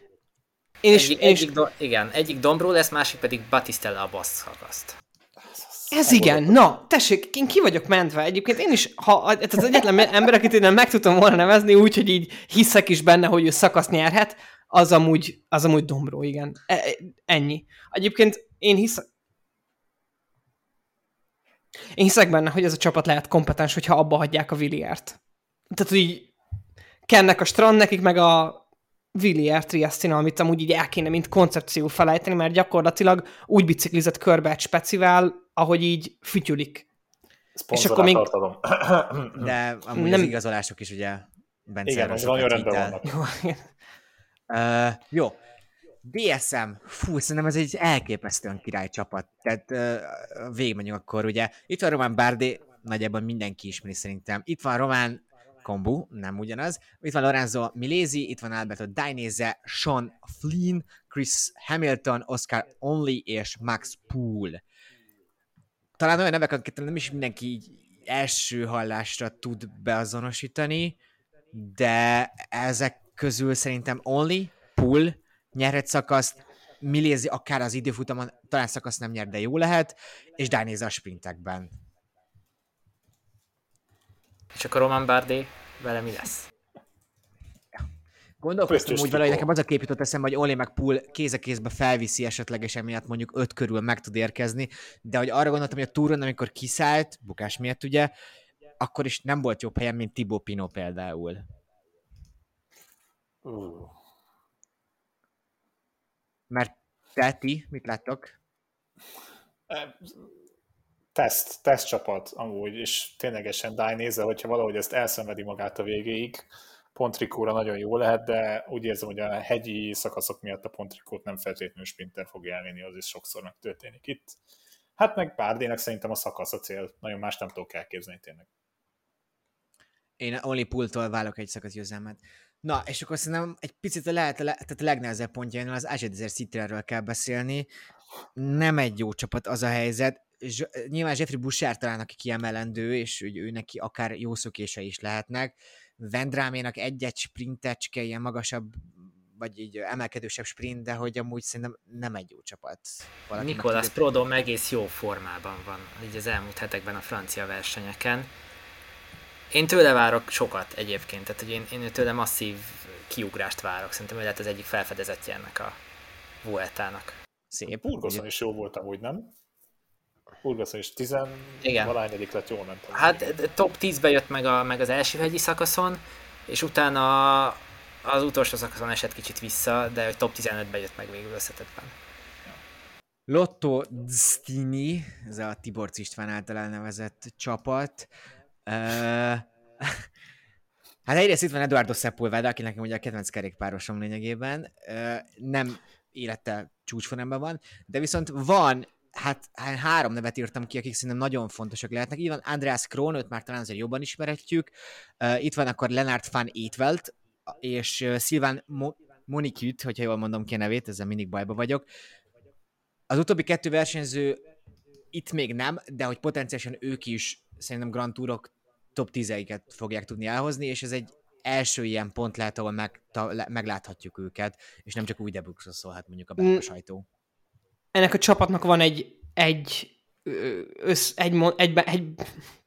Én is, egyik, én is egyik do, igen, egyik Dombró lesz, másik pedig Batistella a bassz szakaszt. Ez igen, na, tessék, én ki vagyok mentve. Egyébként én is, ha ez az egyetlen ember, akit én meg tudtam volna nevezni, úgy, hogy így hiszek is benne, hogy ő szakasz nyerhet, az amúgy, az amúgy Dombró, igen. E, e ennyi. Egyébként én hiszek, én hiszek benne, hogy ez a csapat lehet kompetens, hogyha abba hagyják a Villiert. Tehát, hogy így kennek a strand nekik, meg a Villiers Triestina, amit amúgy így el kéne, mint koncepció felejteni, mert gyakorlatilag úgy biciklizett körbe egy specivel, ahogy így fütyülik. És akkor még... Tartalom. De amúgy nem... az igazolások is ugye Bence Igen, az nagyon rendben vannak. Jó. uh, jó. DSM, fú, szerintem ez egy elképesztően király csapat. Tehát uh, végigmegyünk akkor, ugye. Itt van Román Bárdé, nagyjából mindenki ismeri szerintem. Itt van Román kombu, nem ugyanaz. Itt van Lorenzo Milézi, itt van Alberto Dainese, Sean Flynn, Chris Hamilton, Oscar Only és Max Poole. Talán olyan nevek, akiket nem is mindenki így első hallásra tud beazonosítani, de ezek közül szerintem Only, Poole nyerhet szakaszt, Milézi akár az időfutamon, talán szakasz nem nyer, de jó lehet, és Dainese a sprintekben. És akkor Roman Bardé, vele mi lesz? Gondolkoztam úgy vele, hogy nekem az a kép jutott eszembe, hogy Oli meg Pool kéz a kézbe felviszi esetlegesen miatt mondjuk öt körül meg tud érkezni, de hogy arra gondoltam, hogy a túron, amikor kiszállt, bukás miatt ugye, akkor is nem volt jobb helyen, mint Tibó Pino például. Uh. Mert te, ti, mit láttok? Teszt, teszt csapat amúgy, és ténylegesen Dai nézze, hogyha valahogy ezt elszenvedi magát a végéig, Pontrikóra nagyon jó lehet, de úgy érzem, hogy a hegyi szakaszok miatt a Pontrikót nem feltétlenül sprinter fog elvinni, az is sokszor megtörténik itt. Hát meg Bárdének szerintem a szakasz a cél, nagyon más nem tudok elképzelni tényleg. Én Oli Pultól válok egy szakasz győzelmet. Na, és akkor szerintem egy picit a, lehet, tehát a legnehezebb pontjainál az Azedizer Cityről kell beszélni. Nem egy jó csapat az a helyzet. Zs- nyilván Jeffrey Bouchard talán, aki kiemelendő, és hogy ő neki akár jó szökése is lehetnek. Vendráménak egy-egy sprintecske, ilyen magasabb, vagy így emelkedősebb sprint, de hogy amúgy szerintem nem egy jó csapat. Nikolas Prodom egész jó formában van, így az elmúlt hetekben a francia versenyeken. Én tőle várok sokat egyébként, tehát hogy én, én tőle masszív kiugrást várok. Szerintem ő lehet az egyik felfedezettje ennek a Vueltának. Szép. Burgoszon is jó volt amúgy, nem? Burgoszon is 10 valányedik lett, jól tudom. Hát top 10-be jött meg, a, meg az első hegyi szakaszon, és utána az utolsó szakaszon esett kicsit vissza, de hogy top 15-be jött meg végül összetettben. Lotto Zdini, ez a Tibor István által elnevezett csapat. Uh, hát egyrészt itt van Eduardo Sepulveda, aki nekem ugye a kedvenc kerékpárosom lényegében. Uh, nem élete csúcsformában van, de viszont van hát, hát három nevet írtam ki, akik szerintem nagyon fontosak lehetnek. Itt van Andreas Krohn, őt már talán azért jobban ismeretjük. Uh, itt van akkor Lennart van Étvelt, és uh, Szilván Mo- Moniküt, hogyha jól mondom ki a nevét, ezzel mindig bajba vagyok. Az utóbbi kettő versenyző itt még nem, de hogy potenciálisan ők is szerintem Grand Tourok top 10-eiket fogják tudni elhozni, és ez egy első ilyen pont lehet, ahol meg, ta, le, megláthatjuk őket, és nem csak új debüxről szólhat mondjuk a belga mm. sajtó. Ennek a csapatnak van egy, egy, össz, egy, egy, egy,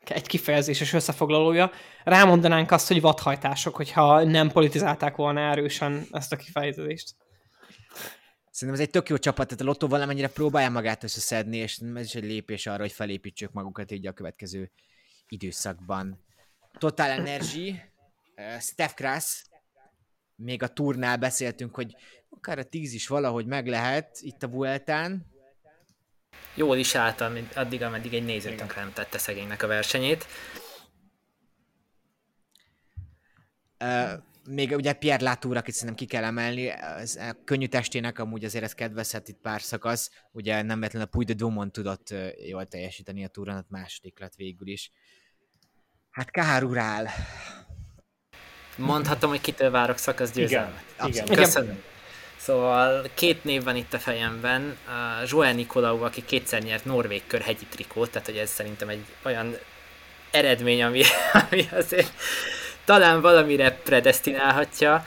egy kifejezéses összefoglalója. Rámondanánk azt, hogy vadhajtások, hogyha nem politizálták volna erősen ezt a kifejezést. Szerintem ez egy tök jó csapat, tehát a Lotto valamennyire próbálja magát összeszedni, és ez is egy lépés arra, hogy felépítsük magukat így a következő időszakban. Total Energy, Steph Kras, még a turnál beszéltünk, hogy akár a tíz is valahogy meg lehet itt a Vueltán. Jól is álltam addig, ameddig egy néző nem tette szegénynek a versenyét. Uh, még ugye Pierre Latour, akit szerintem ki kell emelni, az, a könnyű testének amúgy azért ez kedvezhet itt pár szakasz, ugye nem véletlenül a Puy de Dumont tudott jól teljesíteni a túron, második lett végül is. Hát Kahar urál. Mondhatom, hogy kitől várok szakasz győzelmet. Igen, igen. Köszönöm. Szóval két név van itt a fejemben. Uh, Joel Nikolau, aki kétszer nyert Norvég kör hegyi trikót, tehát hogy ez szerintem egy olyan eredmény, ami, ami azért talán valamire predestinálhatja.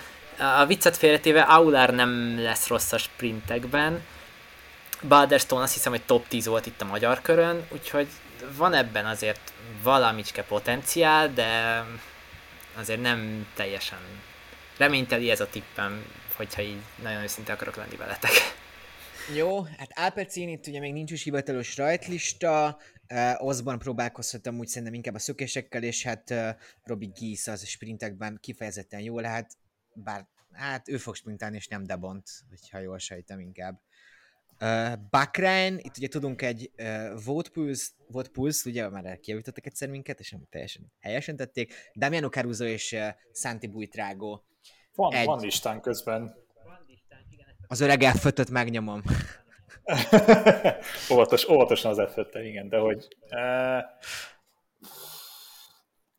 A viccet félretéve Aulár nem lesz rossz a sprintekben. Balderstone azt hiszem, hogy top 10 volt itt a magyar körön, úgyhogy van ebben azért valamicske potenciál, de azért nem teljesen reményteli ez a tippem, hogyha így nagyon őszinte akarok lenni veletek. Jó, hát Alpecin itt ugye még nincs is hivatalos rajtlista, uh, Osborne próbálkozhattam úgy szerintem inkább a szökésekkel, és hát uh, Robbie Gies az sprintekben kifejezetten jó lehet, bár hát ő fog sprintálni, és nem Debont, hogyha jól sejtem inkább. Uh, Bakrein, itt ugye tudunk egy uh, Vote Pulse, Vote Pulse, ugye már kijavítottak egyszer minket, és nem teljesen helyesen tették. Damiano Caruso és uh, Santi Buitrago. Van, egy... van listán közben. Az öreg f megnyomom. Óvatos, óvatosan az f igen, de hogy uh,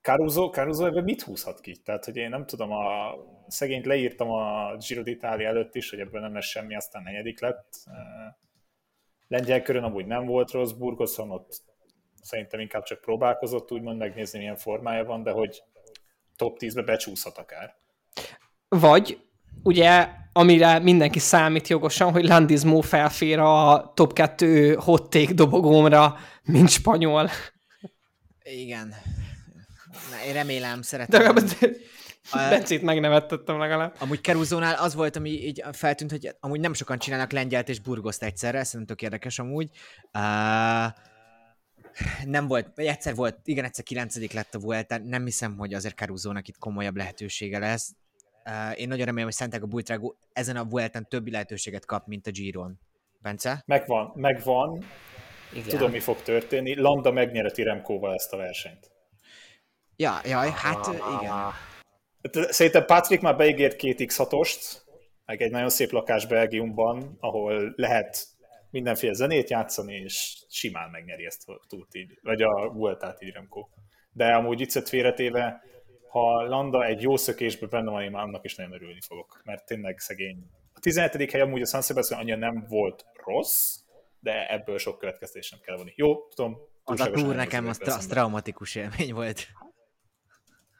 Caruso, Caruso ebben mit húzhat ki? Tehát, hogy én nem tudom, a szegényt leírtam a Giro d'Italia előtt is, hogy ebből nem lesz semmi, aztán negyedik lett. Lengyel körön amúgy nem volt rossz, Burgoszon ott szerintem inkább csak próbálkozott úgymond megnézni, milyen formája van, de hogy top 10-be becsúszhat akár. Vagy, ugye, amire mindenki számít jogosan, hogy Landizmo felfér a top 2 hot take dobogómra, mint spanyol. Igen. Na, én remélem, szeretem. De, de, Bencét megnevettettem legalább. Amúgy Keruzónál az volt, ami így feltűnt, hogy amúgy nem sokan csinálnak lengyelt és burgoszt egyszerre, szerintem tök érdekes amúgy. Uh, nem volt, vagy egyszer volt, igen, egyszer kilencedik lett a Vuelta, nem hiszem, hogy azért Keruzónak itt komolyabb lehetősége lesz. Uh, én nagyon remélem, hogy Santiago Buitrago ezen a Vueltán többi lehetőséget kap, mint a Giron. Bence? Megvan, megvan. Igen. Tudom, mi fog történni. Landa megnyereti Remkóval ezt a versenyt. Ja, jaj, hát igen. Hát, szerintem Patrick már beígért két x 6 meg egy nagyon szép lakás Belgiumban, ahol lehet mindenféle zenét játszani, és simán megnyeri ezt a túrt így, vagy a Vueltát így Remco. De amúgy viccet félretéve, ha Landa egy jó szökésbe benne van, én már annak is nagyon örülni fogok, mert tényleg szegény. A 17. hely amúgy a San Sebastian annyira nem volt rossz, de ebből sok következtés nem kell vonni. Jó, tudom. Az a túr nekem az, az traumatikus élmény volt.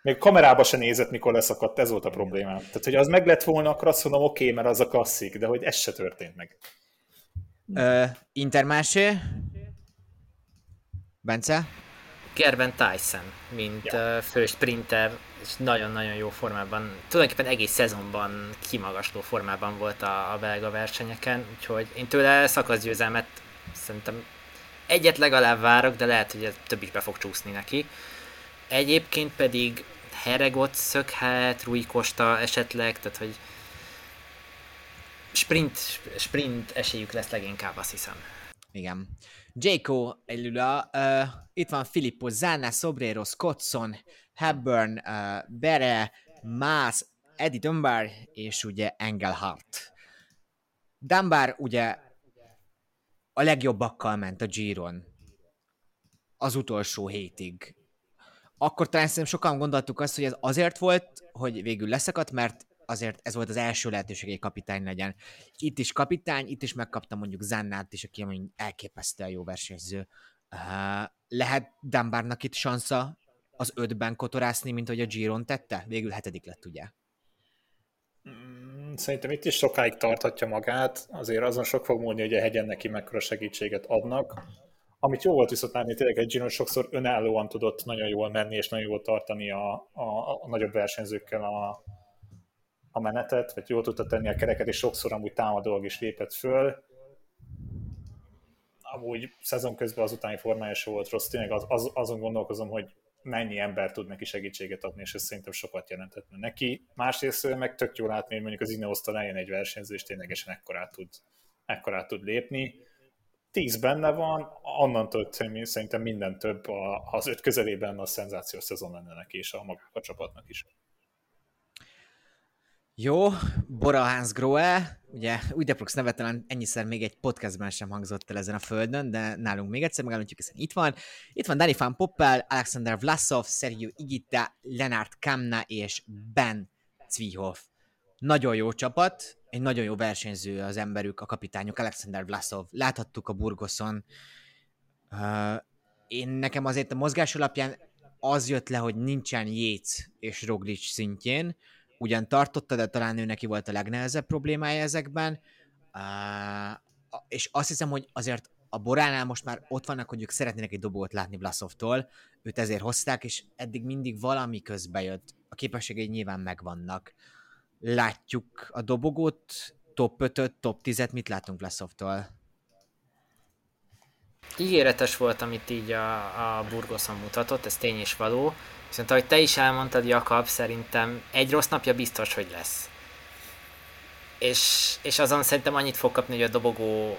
Még kamerába se nézett, mikor leszakadt, ez volt a problémám. Tehát, hogy az meg lett volna, akkor azt mondom, oké, okay, mert az a klasszik, de hogy ez se történt meg. Uh, Intermásé? Bence? Gerben Tyson, mint ja. fő sprinter, és nagyon-nagyon jó formában, tulajdonképpen egész szezonban kimagasló formában volt a, a belga versenyeken, úgyhogy én tőle szakaszgyőzelmet szerintem egyet legalább várok, de lehet, hogy több is be fog csúszni neki. Egyébként pedig Heregot szökhet, Rui Costa esetleg, tehát hogy sprint, sprint esélyük lesz leginkább, azt hiszem. Igen. Jaco Elula, uh, itt van Filippo Zanna, Sobrero, Scottson, Hepburn, uh, Bere, Maas, Eddie Dunbar, és ugye Engelhardt. Dunbar ugye a legjobbakkal ment a Giron az utolsó hétig akkor talán szerintem sokan gondoltuk azt, hogy ez azért volt, hogy végül leszakadt, mert azért ez volt az első lehetőség, hogy kapitány legyen. Itt is kapitány, itt is megkaptam mondjuk Zannát is, aki mondjuk elképesztően jó versenyző. Lehet Dunbarnak itt sansza az ötben kotorászni, mint hogy a Giron tette? Végül hetedik lett, ugye? Mm, szerintem itt is sokáig tarthatja magát, azért azon sok fog múlni, hogy a hegyen neki mekkora segítséget adnak. Amit jó volt viszont látni, tényleg egy Gino sokszor önállóan tudott nagyon jól menni, és nagyon jól tartani a, a, a nagyobb versenyzőkkel a, a menetet, vagy jól tudta tenni a kereket, és sokszor amúgy támadólag is lépett föl. Amúgy szezon közben az utáni formája se volt rossz, tényleg az, az, azon gondolkozom, hogy mennyi ember tud neki segítséget adni, és ez szerintem sokat jelenthetne neki. Másrészt meg tök jó látni, hogy mondjuk az Ineosztal eljön egy versenyző, és ténylegesen ekkorát tud, ekkorát tud lépni tíz benne van, onnantól szerintem minden több az öt közelében a szenzációs szezon lenne neki és a maguk a csapatnak is. Jó, Bora Hans Grohe, ugye Udeprox neve talán ennyiszer még egy podcastben sem hangzott el ezen a földön, de nálunk még egyszer megállítjuk, hiszen itt van. Itt van Danny Van Poppel, Alexander Vlasov, Sergio Igita, Lenart Kamna és Ben Zwihoff. Nagyon jó csapat, egy nagyon jó versenyző az emberük, a kapitányuk, Alexander Vlasov. Láthattuk a Burgoszon. Uh, én nekem azért a mozgás alapján az jött le, hogy nincsen Yates és Roglic szintjén, ugyan tartotta, de talán ő neki volt a legnehezebb problémája ezekben. Uh, és azt hiszem, hogy azért a Boránál most már ott vannak, hogy ők szeretnének egy dobót látni Vlasovtól, őt ezért hozták, és eddig mindig valami közbe jött. A képességei nyilván megvannak. Látjuk a dobogót, top 5 top 10-et, mit látunk Vlasovtól? Ígéretes volt, amit így a, a Burgoson mutatott, ez tény és való. Viszont ahogy te is elmondtad, Jakab, szerintem egy rossz napja biztos, hogy lesz. És, és azon szerintem annyit fog kapni, hogy a dobogó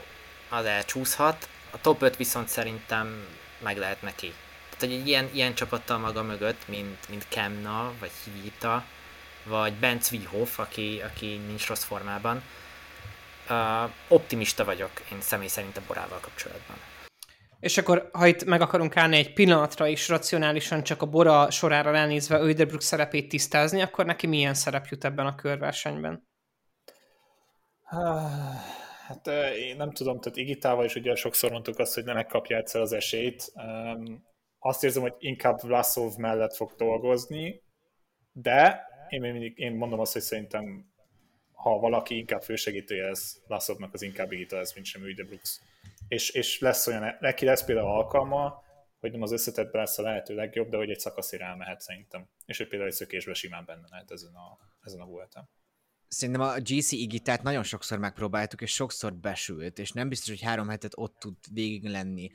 az elcsúszhat, a top 5 viszont szerintem meg lehet neki. Tehát, hogy egy ilyen, ilyen csapattal maga mögött, mint, mint Kemna, vagy Hivita, vagy Ben Zwihoff, aki, aki nincs rossz formában, uh, optimista vagyok én személy szerint a Borával kapcsolatban. És akkor, ha itt meg akarunk állni egy pillanatra is racionálisan csak a Bora sorára elnézve Öderbrook szerepét tisztázni, akkor neki milyen szerep jut ebben a körversenyben? Hát én nem tudom, tehát Igitával is ugye sokszor mondtuk azt, hogy nem megkapja egyszer az esélyt. Azt érzem, hogy inkább Vlasov mellett fog dolgozni, de én, mindig, én mondom azt, hogy szerintem ha valaki inkább fősegítője ez Vlasovnak, az inkább Igita ez, mint sem Brooks. És, és lesz olyan, neki lesz például alkalma, hogy nem az összetett lesz a lehető legjobb, de hogy egy szakaszira elmehet szerintem. És hogy például egy szökésbe simán benne lehet ezen a, ezen a vueltán szerintem a GC Igitát nagyon sokszor megpróbáltuk, és sokszor besült, és nem biztos, hogy három hetet ott tud végig lenni.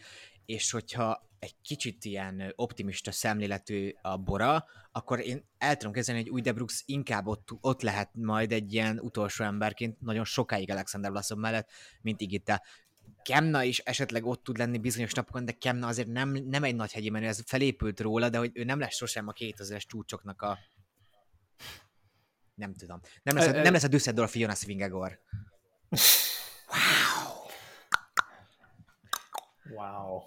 És hogyha egy kicsit ilyen optimista szemléletű a Bora, akkor én el tudom kezdeni, hogy új Debrux inkább ott, ott lehet majd egy ilyen utolsó emberként nagyon sokáig Alexander Vlasov mellett, mint Igita. Kemna is esetleg ott tud lenni bizonyos napokon, de Kemna azért nem, nem egy nagy hegyi menő, ez felépült róla, de hogy ő nem lesz sosem a 2000-es csúcsoknak a nem tudom. Nem lesz, a, nem lesz a Düsseldorf Jonas Vingegor. Wow. Wow.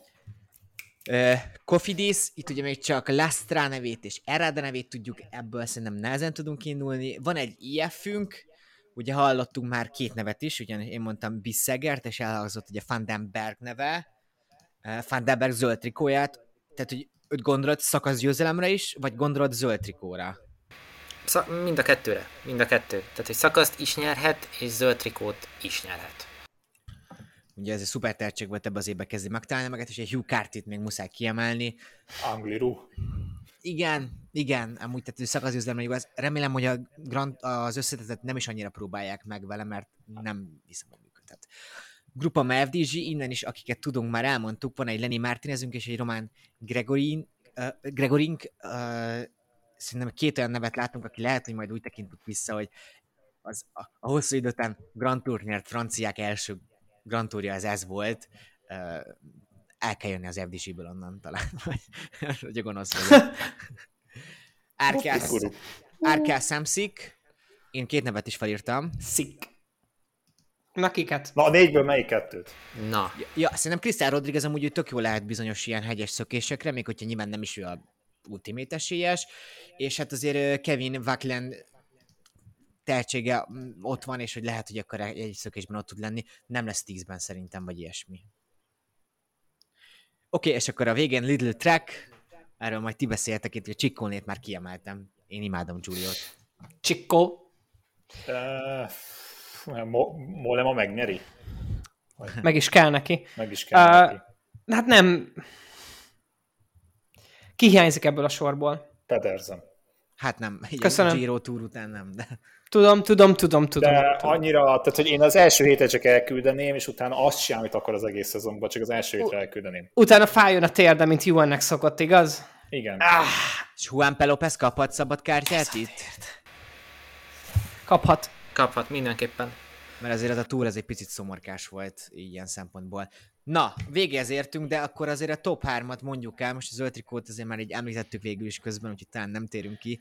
Kofidis, itt ugye még csak Lastra nevét és Errada nevét tudjuk, ebből szerintem nehezen tudunk indulni. Van egy IF-ünk, ugye hallottunk már két nevet is, ugye én mondtam Bissegert, és elhangzott ugye Vandenberg neve, Vandenberg zöld trikóját, tehát hogy őt gondolod szakasz győzelemre is, vagy gondolod zöld trikóra? Mind a kettőre, mind a kettő. Tehát, hogy szakaszt is nyerhet, és zöld trikót is nyerhet. Ugye ez egy szuper tehetség volt ebbe az évben kezdi megtalálni magát, és egy Hugh Cartit még muszáj kiemelni. Angliru. Igen, igen, amúgy tehát szakaszgyőzelem igaz. Remélem, hogy a Grand, az összetetet nem is annyira próbálják meg vele, mert nem hiszem, hogy működhet. Grupa FDG, innen is, akiket tudunk, már elmondtuk, van egy Lenny Martinezünk és egy román Gregorin, uh, Gregorink, uh, szerintem két olyan nevet látunk, aki lehet, hogy majd úgy tekintünk vissza, hogy az, a, a hosszú idő után Grand Tour nyert franciák első Grand Tourja az ez volt, el kell jönni az FDC-ből onnan talán, vagy hogy a gonosz vagyok. Árkász, Árkász Samsik, én két nevet is felírtam. Szik. Na kiket? Na a négyből melyik kettőt? Na. Ja, szerintem Krisztán Rodriguez amúgy hogy tök jó lehet bizonyos ilyen hegyes szökésekre, még hogyha nyilván nem is ő a ultimate esélyes, és hát azért Kevin Vaklen tehetsége mm, ott van, és hogy lehet, hogy akkor egy szökésben ott tud lenni, nem lesz tízben szerintem, vagy ilyesmi. Oké, okay, és akkor a végén Little Track, erről majd ti beszéltek itt, hogy Csikkolnét már kiemeltem. Én imádom Giuliot. Csikko. Uh, Molema megnyeri? Meg is kell neki. Meg is kell uh, neki. Hát nem, ki hiányzik ebből a sorból? Pedersen. Hát nem, Köszönöm. a Giro Tour után nem, de... Tudom, tudom, tudom, tudom. De tudom. annyira, tehát hogy én az első hétet csak elküldeném, és utána azt sem, amit akar az egész szezonban, csak az első hétre elküldeném. Utána fájjon a térde, mint Juannek szokott, igaz? Igen. Ah, és Juan Pelopez kaphat szabad kártyát itt? Kaphat. Kaphat, mindenképpen. Mert azért ez a túl ez egy picit szomorkás volt ilyen szempontból. Na, végéhez értünk, de akkor azért a top 3-at mondjuk el, most az öltrikót azért már így említettük végül is közben, úgyhogy talán nem térünk ki.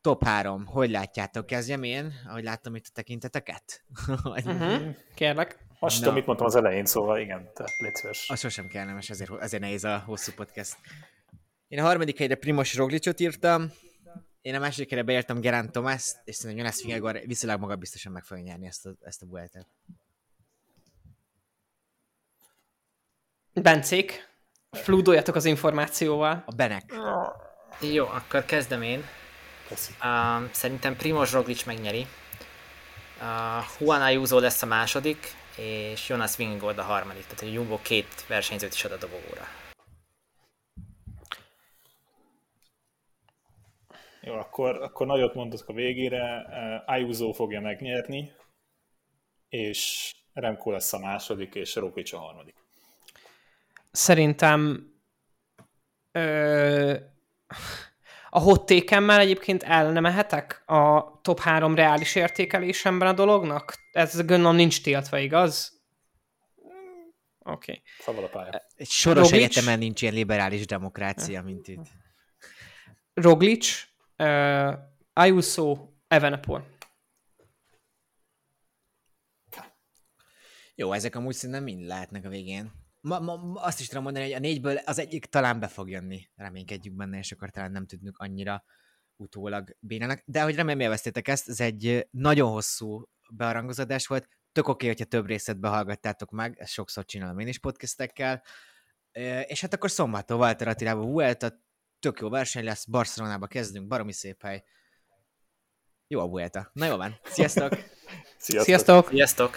Top 3, hogy látjátok? Kezdjem én, ahogy láttam itt a tekinteteket? uh-huh. Kérlek. Azt tudom, mit mondtam az elején, szóval igen, tehát légy szíves. Az sosem kellemes, ezért, ezért nehéz a hosszú podcast. Én a harmadik helyre Primos Roglicot írtam, én a második helyre beírtam Gerán Tomás, és szerintem Jonas Fingegor viszonylag maga biztosan meg fogja nyerni ezt a, ezt a bueltet. Bencék, flúdoljatok az információval. A Benek. Jó, akkor kezdem én. Köszi. Uh, szerintem Primoz Roglic megnyeri. Uh, Juan Ayuso lesz a második, és Jonas Vingegaard a harmadik. Tehát a Jumbo két versenyzőt is ad a dobogóra. Jó, akkor, akkor nagyot mondok a végére. Uh, Ayuso fogja megnyerni, és Remco lesz a második, és Roglic a harmadik. Szerintem ö, a hot tékemmel egyébként el nem mehetek a top 3 reális értékelésemben a dolognak? Ez gondolom nincs tiltva, igaz? Oké. Okay. Szabad a pálya. Egy soros Roglic? egyetemen nincs ilyen liberális demokrácia, mint itt. Roglic, uh, Ayuso, Evenepoel. Jó, ezek amúgy szerintem mind lehetnek a végén. Ma, ma, ma azt is tudom mondani, hogy a négyből az egyik talán be fog jönni. Reménykedjük benne, és akkor talán nem tudnunk annyira utólag bénának. De hogy remélem élveztétek ezt, ez egy nagyon hosszú bearangozódás volt. Tök oké, hogyha több részet behallgattátok meg, ezt sokszor csinálom én is podcastekkel. És hát akkor szombaton Walter Attilába Vuelta, tök jó verseny lesz, Barcelonába kezdünk, baromi szép hely. Jó a Vuelta. Na jó van, sziasztok! Sziasztok! Sziasztok! Sziasztok!